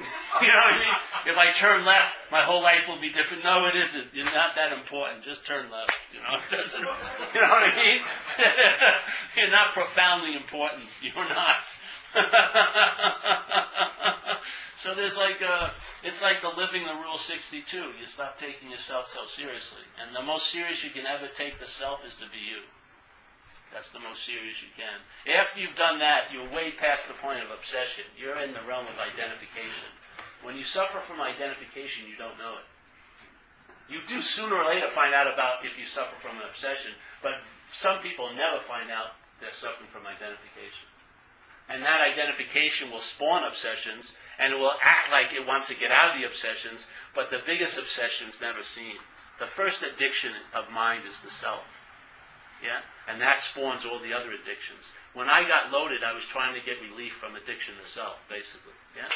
You know what I mean? If I turn left, my whole life will be different. No, it isn't. You're not that important. Just turn left. You know, it doesn't. You know what I mean? You're not profoundly important. You're not. so there's like a, it's like the living the rule 62. You stop taking yourself so seriously. And the most serious you can ever take the self is to be you. That's the most serious you can. After you've done that, you're way past the point of obsession. You're in the realm of identification. When you suffer from identification, you don't know it. You do sooner or later find out about if you suffer from an obsession, but some people never find out they're suffering from identification. And that identification will spawn obsessions, and it will act like it wants to get out of the obsessions, but the biggest obsession is never seen. The first addiction of mind is the self. Yeah? And that spawns all the other addictions. When I got loaded, I was trying to get relief from addiction to self, basically. Yeah?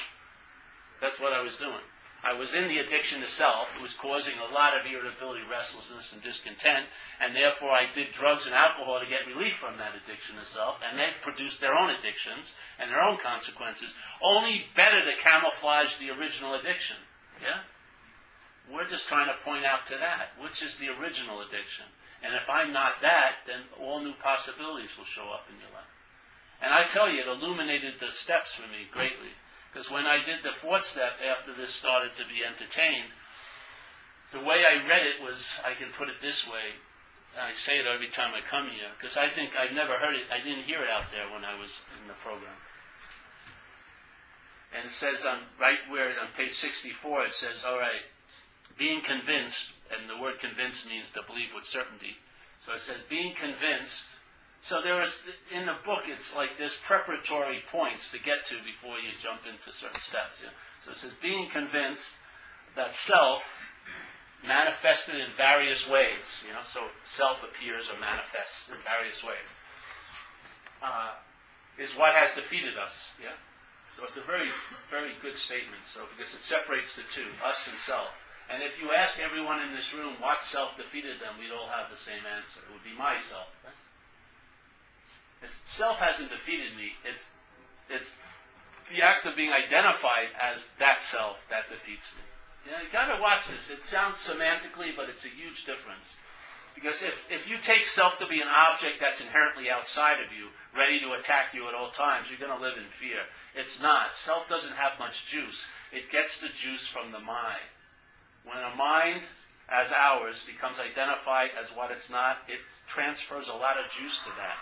That's what I was doing. I was in the addiction to self. It was causing a lot of irritability, restlessness, and discontent, and therefore I did drugs and alcohol to get relief from that addiction to self, and they produced their own addictions and their own consequences, only better to camouflage the original addiction. Yeah? We're just trying to point out to that, which is the original addiction. And if I'm not that, then all new possibilities will show up in your life. And I tell you, it illuminated the steps for me greatly. Because when I did the fourth step after this started to be entertained, the way I read it was, I can put it this way. I say it every time I come here, because I think I've never heard it, I didn't hear it out there when I was in the program. And it says on right where on page 64, it says, all right, being convinced, and the word convinced means to believe with certainty. So it says being convinced. So there is in the book, it's like there's preparatory points to get to before you jump into certain steps. So it says being convinced that self manifested in various ways. You know, so self appears or manifests in various ways. Uh, is what has defeated us. Yeah. So it's a very, very good statement. So because it separates the two, us and self. And if you ask everyone in this room what self defeated them, we'd all have the same answer. It would be myself. It's, self hasn't defeated me. It's, it's the act of being identified as that self that defeats me. You, know, you gotta watch this. It sounds semantically, but it's a huge difference. Because if, if you take self to be an object that's inherently outside of you, ready to attack you at all times, you're going to live in fear. It's not. Self doesn't have much juice. It gets the juice from the mind. When a mind as ours becomes identified as what it's not, it transfers a lot of juice to that.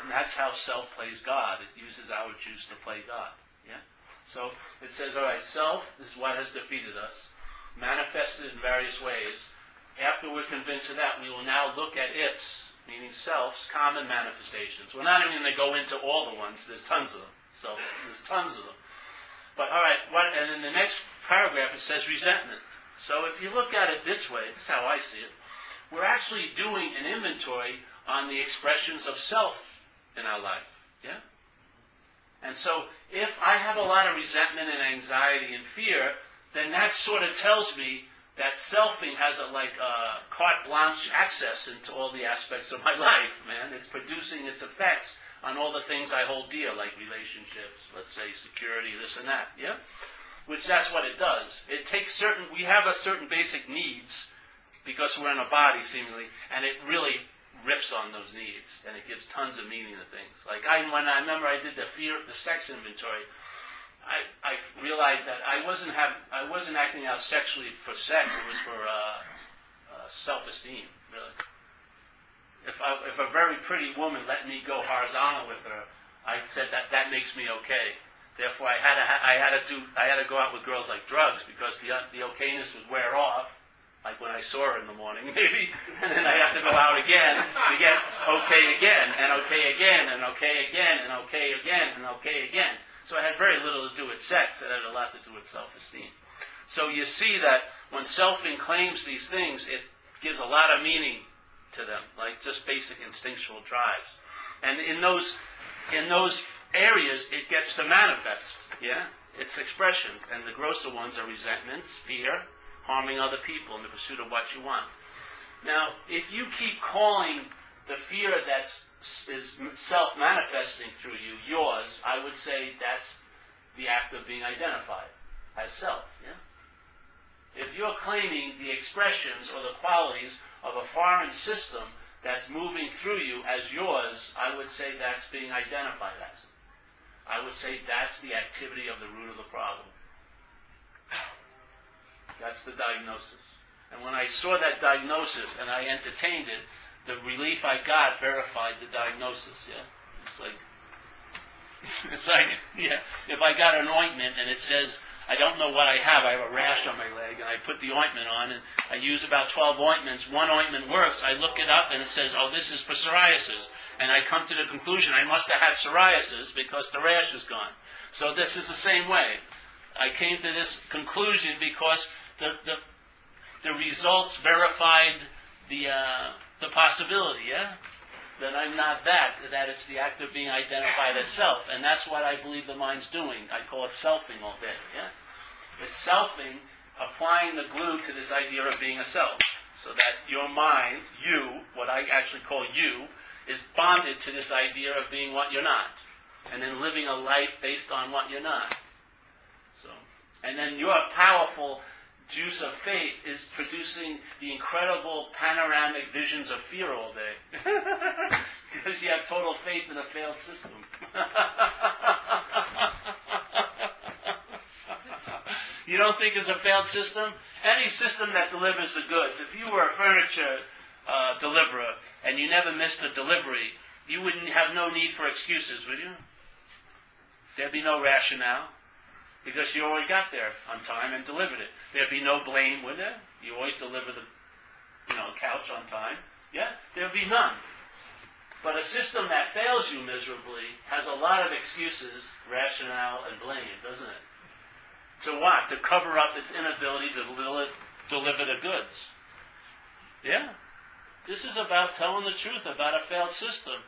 And that's how self plays God. It uses our juice to play God. Yeah? So it says, all right, self is what has defeated us, manifested in various ways. After we're convinced of that, we will now look at its, meaning self's, common manifestations. We're not even going to go into all the ones. There's tons of them. So there's tons of them. But all right, what, and in the next paragraph it says resentment. So if you look at it this way, this is how I see it, we're actually doing an inventory on the expressions of self in our life. Yeah? And so if I have a lot of resentment and anxiety and fear, then that sort of tells me that selfing has a like a carte blanche access into all the aspects of my life, man. It's producing its effects on all the things I hold dear, like relationships, let's say security, this and that. Yeah? Which that's what it does. It takes certain, we have a certain basic needs because we're in a body seemingly, and it really riffs on those needs, and it gives tons of meaning to things. Like I, when I remember I did the fear, the sex inventory, I, I realized that I wasn't have, I wasn't acting out sexually for sex. It was for uh, uh, self-esteem, really. If I, if a very pretty woman let me go horizontal with her, I said that that makes me okay. Therefore, I had to, I had to do, I had to go out with girls like drugs because the, the okayness would wear off, like when I saw her in the morning, maybe, and then I had to go out again to get okay again, and okay again, and okay again, and okay again, and okay again. So it had very little to do with sex. It had a lot to do with self-esteem. So you see that when selfing claims these things, it gives a lot of meaning to them, like just basic instinctual drives. And in those, in those areas it gets to manifest. Yeah? It's expressions, and the grosser ones are resentments, fear, harming other people in the pursuit of what you want. Now, if you keep calling the fear that's is self-manifesting through you yours, I would say that's the act of being identified as self. Yeah? If you're claiming the expressions or the qualities of a foreign system that's moving through you as yours, I would say that's being identified as. I would say that's the activity of the root of the problem. That's the diagnosis. And when I saw that diagnosis and I entertained it, the relief I got verified the diagnosis. Yeah, it's like it's like yeah. If I got an ointment and it says I don't know what I have, I have a rash on my leg, and I put the ointment on, and I use about 12 ointments. One ointment works. I look it up, and it says, "Oh, this is for psoriasis," and I come to the conclusion I must have had psoriasis because the rash is gone. So this is the same way. I came to this conclusion because the the, the results verified the uh, the possibility, yeah? That I'm not that, that it's the act of being identified as self. And that's what I believe the mind's doing. I call it selfing all day, yeah? It's selfing, applying the glue to this idea of being a self. So that your mind, you, what I actually call you, is bonded to this idea of being what you're not. And then living a life based on what you're not. So, and then your powerful juice of faith is producing the incredible panoramic visions of fear all day. because you have total faith in a failed system. you don't think it's a failed system? Any system that delivers the goods. If you were a furniture uh, deliverer and you never missed a delivery, you wouldn't have no need for excuses, would you? There'd be no rationale because you already got there on time and delivered it. There'd be no blame, would there? You always deliver the, you know, couch on time. Yeah, there'd be none. But a system that fails you miserably has a lot of excuses, rationale, and blame, doesn't it? To what? To cover up its inability to deliver the goods. Yeah. This is about telling the truth about a failed system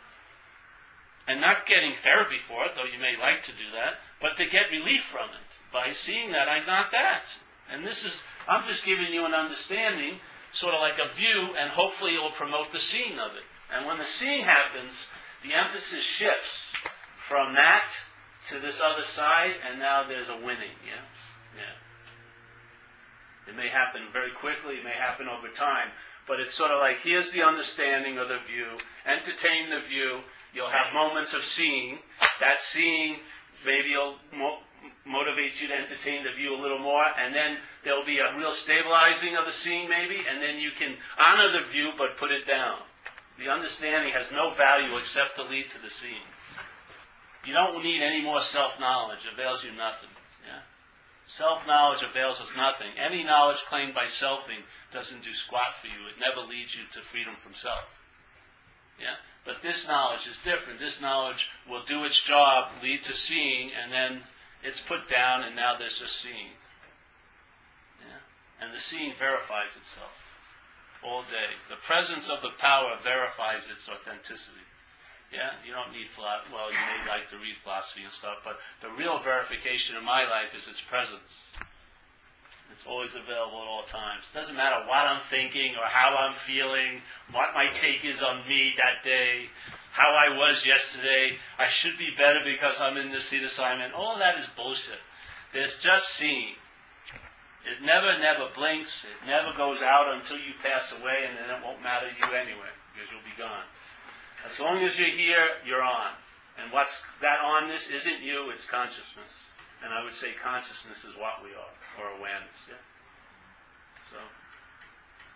and not getting therapy for it, though you may like to do that, but to get relief from it by seeing that I'm not that. And this is, I'm just giving you an understanding, sort of like a view, and hopefully it will promote the seeing of it. And when the seeing happens, the emphasis shifts from that to this other side, and now there's a winning. Yeah? Yeah. It may happen very quickly, it may happen over time, but it's sort of like here's the understanding of the view, entertain the view, you'll have moments of seeing. That seeing, maybe you'll motivate you to entertain the view a little more, and then there'll be a real stabilizing of the seeing, maybe, and then you can honor the view but put it down. The understanding has no value except to lead to the seeing. You don't need any more self knowledge, it avails you nothing. Yeah? Self knowledge avails us nothing. Any knowledge claimed by selfing doesn't do squat for you, it never leads you to freedom from self. Yeah? But this knowledge is different. This knowledge will do its job, lead to seeing, and then it's put down, and now there's just seeing. Yeah? And the seeing verifies itself all day. The presence of the power verifies its authenticity. Yeah, you don't need philosophy. Well, you may like to read philosophy and stuff, but the real verification in my life is its presence. It's always available at all times. It doesn't matter what I'm thinking or how I'm feeling, what my take is on me that day, how I was yesterday. I should be better because I'm in this seat assignment. All that is bullshit. There's just seeing. It never, never blinks. It never goes out until you pass away, and then it won't matter to you anyway because you'll be gone. As long as you're here, you're on. And what's that onness isn't you, it's consciousness. And I would say consciousness is what we are, or awareness. Yeah? So,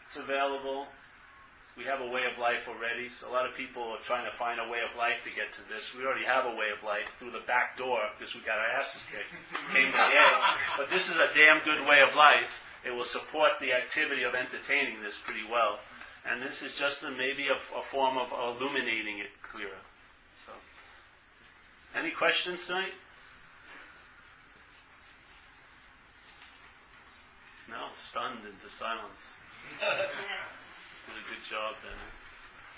it's available. We have a way of life already. So a lot of people are trying to find a way of life to get to this. We already have a way of life through the back door because we got our asses kicked. Came. But this is a damn good way of life. It will support the activity of entertaining this pretty well. And this is just a, maybe a, a form of illuminating it clearer. So, any questions tonight? No, stunned into silence. Did a good job then.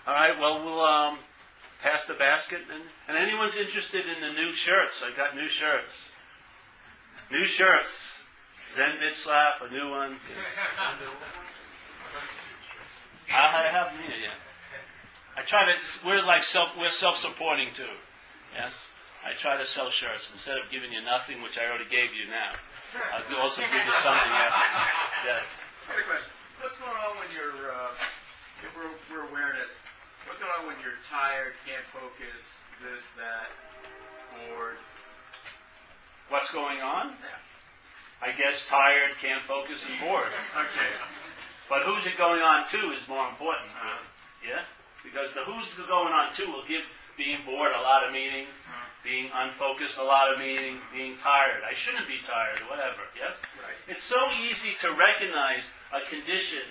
All right, well, we'll um, pass the basket. And, and anyone's interested in the new shirts, I got new shirts. New shirts. Zen bitch slap, a new one. I have them here, yeah. I try to, we're like self, we're self-supporting too. Yes? I try to sell shirts instead of giving you nothing, which I already gave you now. I'll also give you something after. Yes. I have a question. What's going on when you're, uh, if we're, we're awareness, what's going on when you're tired, can't focus, this, that, bored? What's going on? Yeah. I guess tired, can't focus, and bored. Okay. But who's it going on to is more important. Really. Yeah? Because the who's going on to will give being bored a lot of meaning, being unfocused a lot of meaning, being tired. I shouldn't be tired, or whatever. Yes? Right. It's so easy to recognize a condition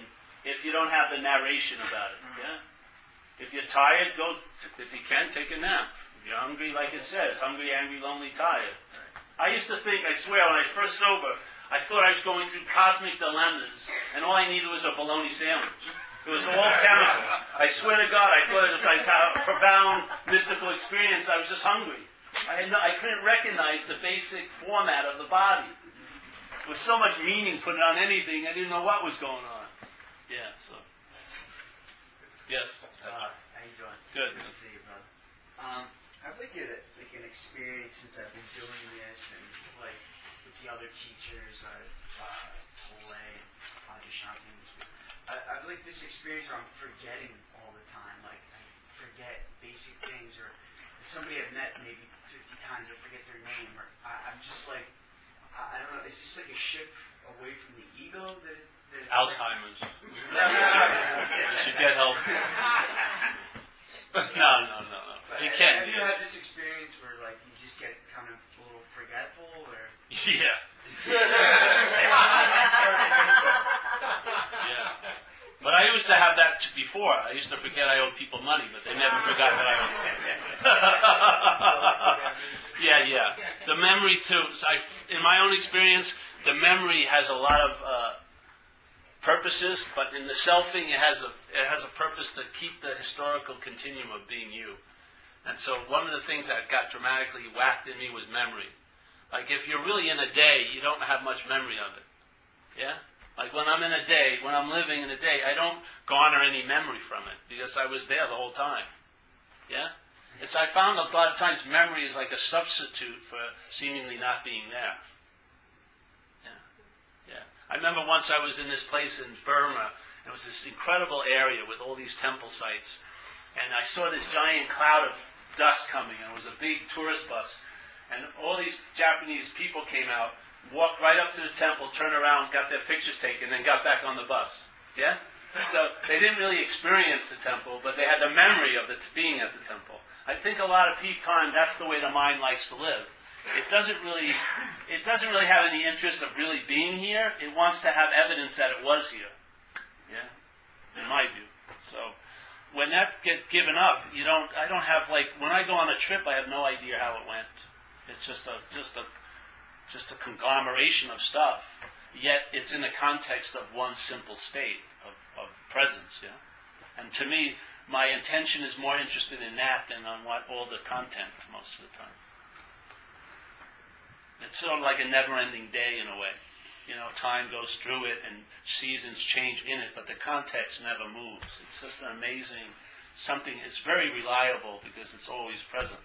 if you don't have the narration about it. Mm-hmm. Yeah? If you're tired, go, if you can, take a nap. If you're hungry, like it says, hungry, angry, lonely, tired. I used to think, I swear, when I first sober, I thought I was going through cosmic dilemmas, and all I needed was a bologna sandwich. It was all chemicals. I swear to God, I thought it was like a profound mystical experience. I was just hungry. I, had no, I couldn't recognize the basic format of the body. With so much meaning put on anything, I didn't know what was going on. Yeah, so. Yes. Uh, how you doing? Good. Good to see you, brother. Um, I'd like to get like an experience since I've been doing this and like with the other teachers, uh, uh, Tolle, Adyashanti. I, I'd like this experience where I'm forgetting all the time. Like I forget basic things, or somebody I've met maybe 50 times, I forget their name, or I, I'm just like I, I don't know. It's just like a shift away from the ego that. It, that Alzheimer's. You should get help. No, no, no, no. You can't. Have you had this experience where like you just get kind of a little forgetful, or Yeah. Yeah. But I used to have that before. I used to forget I owed people money, but they never forgot that I owed. Them. yeah, yeah. The memory too. I, in my own experience, the memory has a lot of uh, purposes, but in the selfing, it has a it has a purpose to keep the historical continuum of being you. And so, one of the things that got dramatically whacked in me was memory. Like if you're really in a day, you don't have much memory of it. Yeah? Like when I'm in a day, when I'm living in a day, I don't garner any memory from it because I was there the whole time. Yeah? It's I found a lot of times memory is like a substitute for seemingly not being there. Yeah. Yeah. I remember once I was in this place in Burma, it was this incredible area with all these temple sites, and I saw this giant cloud of dust coming, and it was a big tourist bus, and all these Japanese people came out, walked right up to the temple, turned around, got their pictures taken, and got back on the bus. Yeah? So they didn't really experience the temple, but they had the memory of the, being at the temple. I think a lot of peak time, that's the way the mind likes to live. It doesn't really, it doesn't really have any interest of really being here. It wants to have evidence that it was here. Yeah? In my view. So, when that get given up, you don't, I don't have like, when I go on a trip, I have no idea how it went. It's just a, just a, just a conglomeration of stuff. Yet it's in the context of one simple state of, of presence, yeah? And to me, my intention is more interested in that than on what all the content most of the time. It's sort of like a never-ending day in a way. You know, time goes through it and seasons change in it, but the context never moves. It's just an amazing something. It's very reliable because it's always present.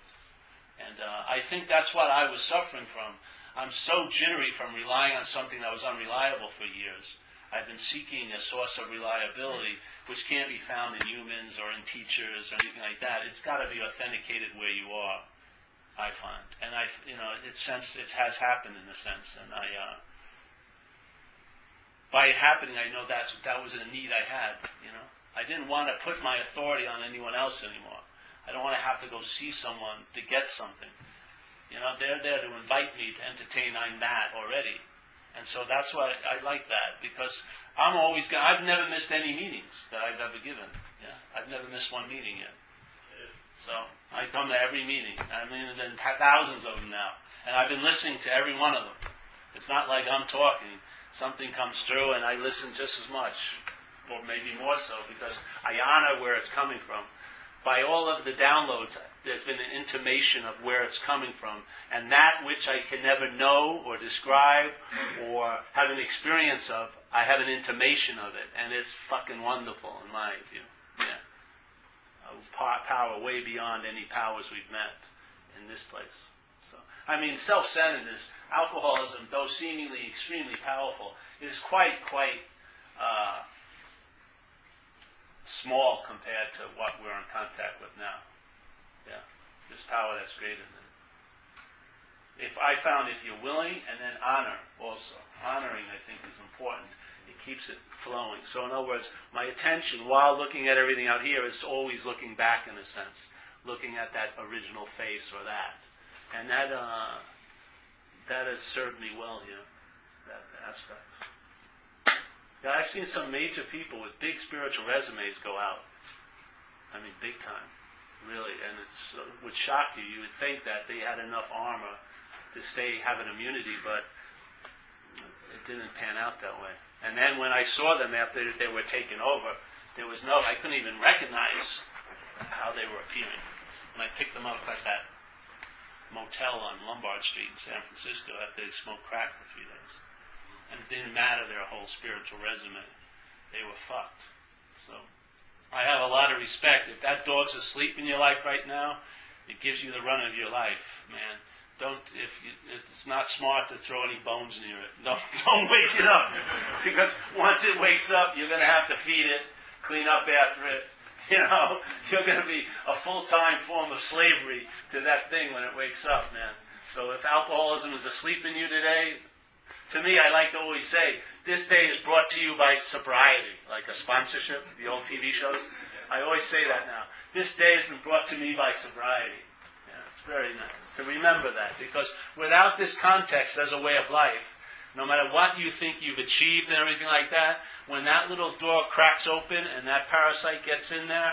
And uh, I think that's what I was suffering from. I'm so jittery from relying on something that was unreliable for years. I've been seeking a source of reliability which can't be found in humans or in teachers or anything like that. It's got to be authenticated where you are, I find. And I, you know, it's sense it has happened in a sense, and I, uh, by it happening, I know that's that was a need I had. You know, I didn't want to put my authority on anyone else anymore. I don't want to have to go see someone to get something. You know, they're there to invite me to entertain. I'm that already. And so that's why I like that because I'm always going I've never missed any meetings that I've ever given. Yeah. I've never missed one meeting yet. So I come to every meeting. I mean, there are thousands of them now. And I've been listening to every one of them. It's not like I'm talking. Something comes through and I listen just as much, or maybe more so, because I honor where it's coming from. by all of the downloads, there's been an intimation of where it's coming from. And that which I can never know or describe or have an experience of, I have an intimation of it. And it's fucking wonderful in my view. Yeah. A power way beyond any powers we've met in this place. So, I mean, self-centeredness, alcoholism, though seemingly extremely powerful, is quite, quite uh, small compared to what we're in contact with now. Yeah, this power that's greater than. If I found if you're willing, and then honor also. Honoring, I think, is important. It keeps it flowing. So, in other words, my attention while looking at everything out here is always looking back in a sense, looking at that original face or that, and that uh, that has served me well here. That aspect. Yeah, I've seen some major people with big spiritual resumes go out. I mean, big time, really, and it uh, would shock you. You would think that they had enough armor to stay have an immunity, but it didn't pan out that way. And then when I saw them after they were taken over, there was no, I couldn't even recognize how they were appearing. And I picked them up at that motel on Lombard Street in San Francisco after they smoked crack for three days and it didn't matter their whole spiritual resume. They were fucked. So I have a lot of respect. If that dog's asleep in your life right now, it gives you the run of your life, man. Don't if you, it's not smart to throw any bones near it. Don't don't wake it up because once it wakes up, you're gonna have to feed it, clean up after it. You know, you're gonna be a full time form of slavery to that thing when it wakes up, man. So if alcoholism is asleep in you today, to me, I like to always say, this day is brought to you by sobriety, like a sponsorship, the old TV shows. I always say that now. This day has been brought to me by sobriety. Yeah, it's very nice to remember that because without this context as a way of life, no matter what you think you've achieved and everything like that, when that little door cracks open and that parasite gets in there,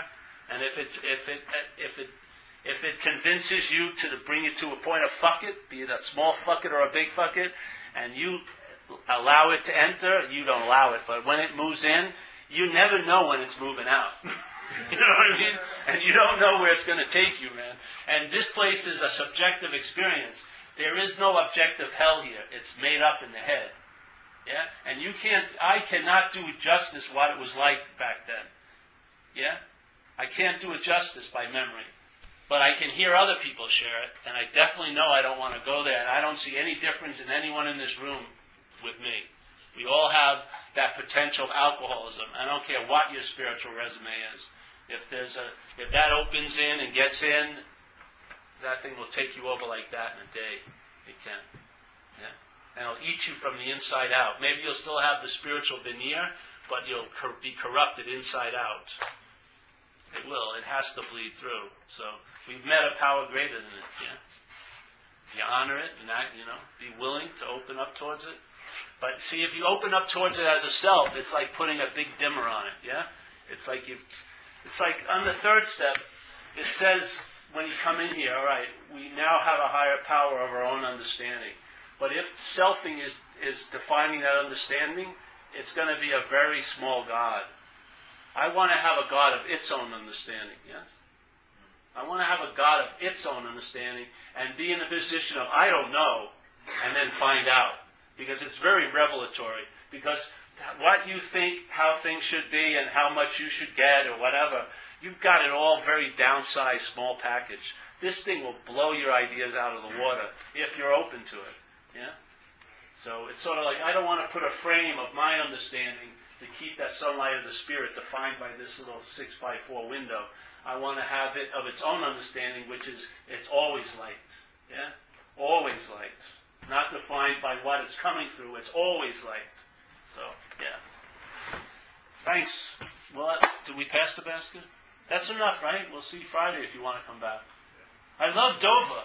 and if it's if it if it if it convinces you to bring you to a point of fuck it, be it a small fuck it or a big fuck it, and you allow it to enter, you don't allow it. But when it moves in, you never know when it's moving out. you know what I mean? And you don't know where it's going to take you, man. And this place is a subjective experience. There is no objective hell here. It's made up in the head. Yeah? And you can't, I cannot do justice what it was like back then. Yeah? I can't do it justice by memory. But I can hear other people share it, and I definitely know I don't want to go there. And I don't see any difference in anyone in this room with me. We all have that potential of alcoholism. I don't care what your spiritual resume is. If there's a if that opens in and gets in, that thing will take you over like that in a day. It can. Yeah. And it'll eat you from the inside out. Maybe you'll still have the spiritual veneer, but you'll be corrupted inside out. It will. It has to bleed through. So we've met a power greater than it. Yeah. You honor it and that, you know, be willing to open up towards it. But see, if you open up towards it as a self, it's like putting a big dimmer on it. Yeah. It's like you've. It's like on the third step, it says when you come in here, all right, we now have a higher power of our own understanding. But if selfing is is defining that understanding, it's going to be a very small God. I want to have a God of its own understanding, yes? I want to have a God of its own understanding and be in the position of, I don't know, and then find out. Because it's very revelatory. Because what you think, how things should be, and how much you should get, or whatever, you've got it all very downsized, small package. This thing will blow your ideas out of the water if you're open to it. Yeah? So it's sort of like I don't want to put a frame of my understanding to keep that sunlight of the Spirit defined by this little 6 by 4 window. I want to have it of its own understanding, which is it's always light. Yeah? Always light. Not defined by what it's coming through, it's always light. So, yeah. Thanks. Well, did we pass the basket? That's enough, right? We'll see Friday if you want to come back. I love Dover.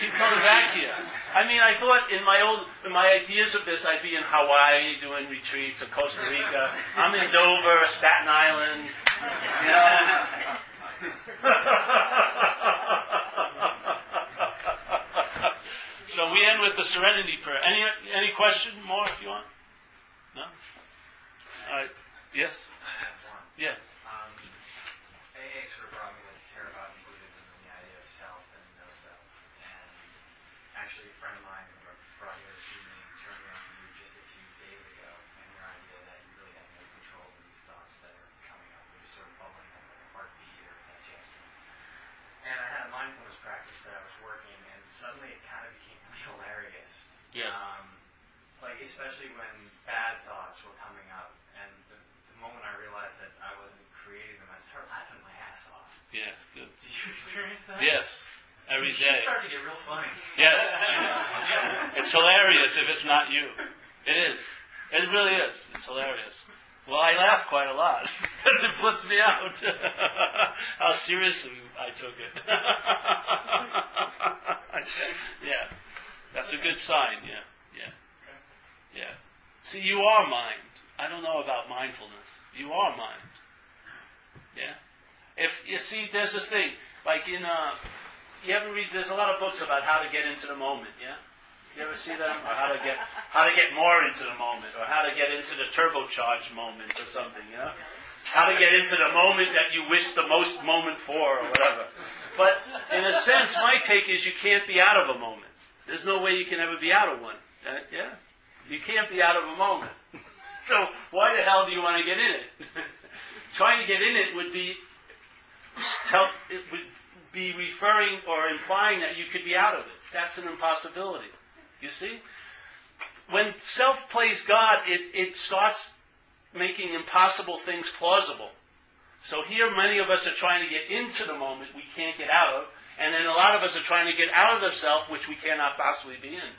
Keep coming back here. I mean, I thought in my old, in my ideas of this, I'd be in Hawaii doing retreats or Costa Rica. I'm in Dover, Staten Island. You know. So we end with the serenity prayer. Any any question more if you want? No? All right. Yes? I have one. Yeah. Um, AA sort of brought me to Theravada Buddhism and the idea of self and no self. And actually, a friend of mine who brought you to me turned me on to you just a few days ago and your idea that you really have no control of these thoughts that are coming up. They're sort of bubbling up like a heartbeat or digestion. And I had a mindfulness practice that I was working suddenly it kind of became hilarious. Yes. Um, like especially when bad thoughts were coming up, and the, the moment I realized that I wasn't creating them, I started laughing my ass off. Yeah, it's good. Did you experience that? Yes, every day. started to get real funny. Yes. It's hilarious if it's not you. It is. It really is. It's hilarious. Well, I laugh quite a lot because it flips me out how seriously I took it. yeah, that's a good sign. Yeah, yeah, yeah. See, you are mind. I don't know about mindfulness. You are mind. Yeah. If you see, there's this thing like in uh, you ever read? There's a lot of books about how to get into the moment. Yeah. You ever see them? Or how to get how to get more into the moment, or how to get into the turbocharged moment, or something. You know, how to get into the moment that you wish the most moment for, or whatever. But in a sense, my take is you can't be out of a moment. There's no way you can ever be out of one. Uh, yeah, you can't be out of a moment. so why the hell do you want to get in it? Trying to get in it would be tell, it would be referring or implying that you could be out of it. That's an impossibility. You see? When self plays God, it, it starts making impossible things plausible. So here, many of us are trying to get into the moment we can't get out of, and then a lot of us are trying to get out of the self which we cannot possibly be in.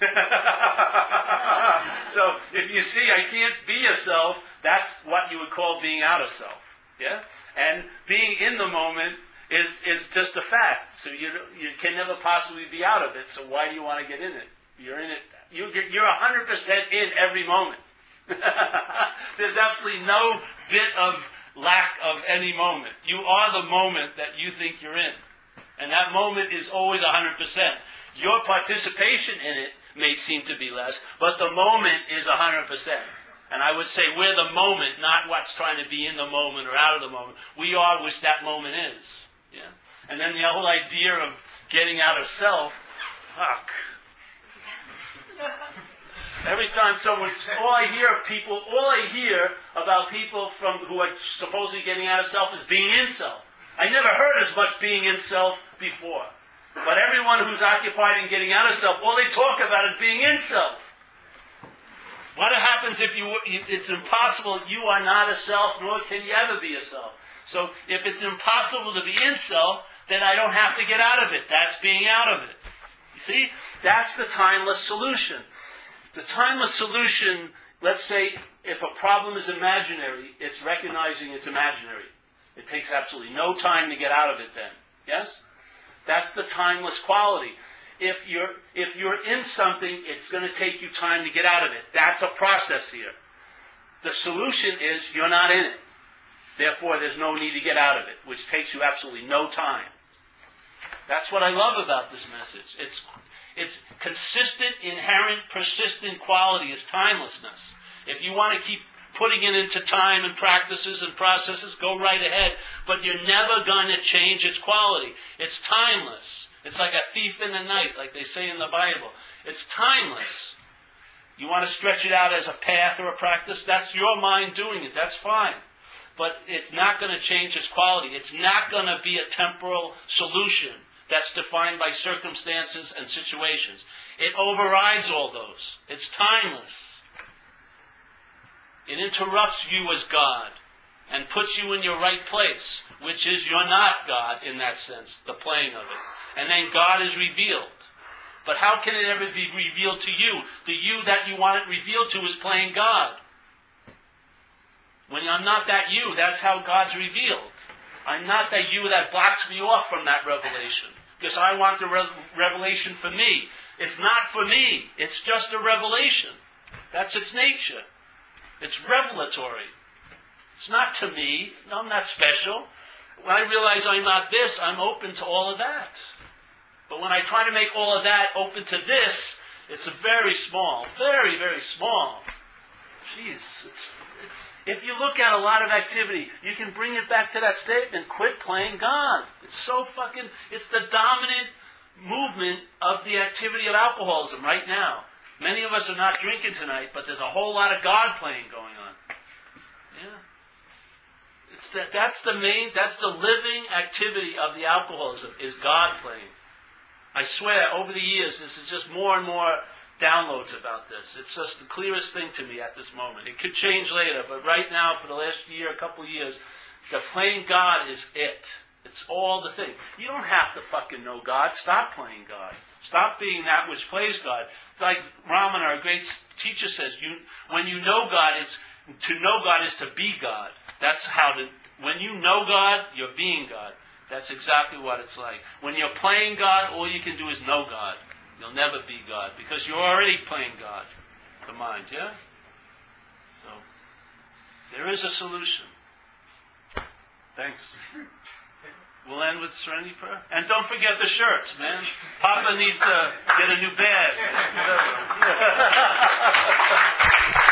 so if you see, I can't be a self, that's what you would call being out of self. Yeah? And being in the moment is, is just a fact. So you, you can never possibly be out of it. So why do you want to get in it? You're in it. You, you're 100% in every moment. There's absolutely no bit of lack of any moment. You are the moment that you think you're in. And that moment is always 100%. Your participation in it may seem to be less, but the moment is 100%. And I would say we're the moment, not what's trying to be in the moment or out of the moment. We are which that moment is. Yeah. And then the whole idea of getting out of self, fuck. Every time someone, all I hear of people, all I hear about people from who are supposedly getting out of self is being in self. I never heard as much being in self before. But everyone who's occupied in getting out of self, all they talk about is being in self. What happens if you, it's impossible, you are not a self, nor can you ever be a self. So if it's impossible to be in self, then I don't have to get out of it. That's being out of it. You see? That's the timeless solution. The timeless solution, let's say, if a problem is imaginary, it's recognizing it's imaginary. It takes absolutely no time to get out of it then. Yes? That's the timeless quality. If you're, if you're in something, it's going to take you time to get out of it. That's a process here. The solution is you're not in it. Therefore, there's no need to get out of it, which takes you absolutely no time. That's what I love about this message. It's, it's consistent, inherent, persistent quality is timelessness. If you want to keep putting it into time and practices and processes, go right ahead. But you're never going to change its quality. It's timeless. It's like a thief in the night, like they say in the Bible. It's timeless. You want to stretch it out as a path or a practice? That's your mind doing it. That's fine. But it's not going to change its quality. It's not going to be a temporal solution that's defined by circumstances and situations. It overrides all those. It's timeless. It interrupts you as God and puts you in your right place, which is you're not God in that sense, the playing of it. And then God is revealed. But how can it ever be revealed to you? The you that you want it revealed to is playing God. When I'm not that you, that's how God's revealed. I'm not that you that blocks me off from that revelation. Because I want the re- revelation for me. It's not for me. It's just a revelation. That's its nature. It's revelatory. It's not to me. I'm not special. When I realize I'm not this, I'm open to all of that. But when I try to make all of that open to this, it's a very small, very, very small. Jeez, it's, if you look at a lot of activity, you can bring it back to that statement, quit playing God. It's so fucking, it's the dominant movement of the activity of alcoholism right now. Many of us are not drinking tonight, but there's a whole lot of God playing going on. Yeah. It's that, that's the main, that's the living activity of the alcoholism, is God playing. I swear, over the years, this is just more and more downloads about this. It's just the clearest thing to me at this moment. It could change later, but right now, for the last year, a couple years, the playing God is it. It's all the thing. You don't have to fucking know God. Stop playing God. Stop being that which plays God. It's like Ramana, our great teacher, says, you, when you know God, it's to know God is to be God. That's how to. When you know God, you're being God. That's exactly what it's like. When you're playing God, all you can do is know God. You'll never be God because you're already playing God. The mind, yeah. So there is a solution. Thanks. We'll end with serenity prayer. And don't forget the shirts, man. Papa needs to get a new bed.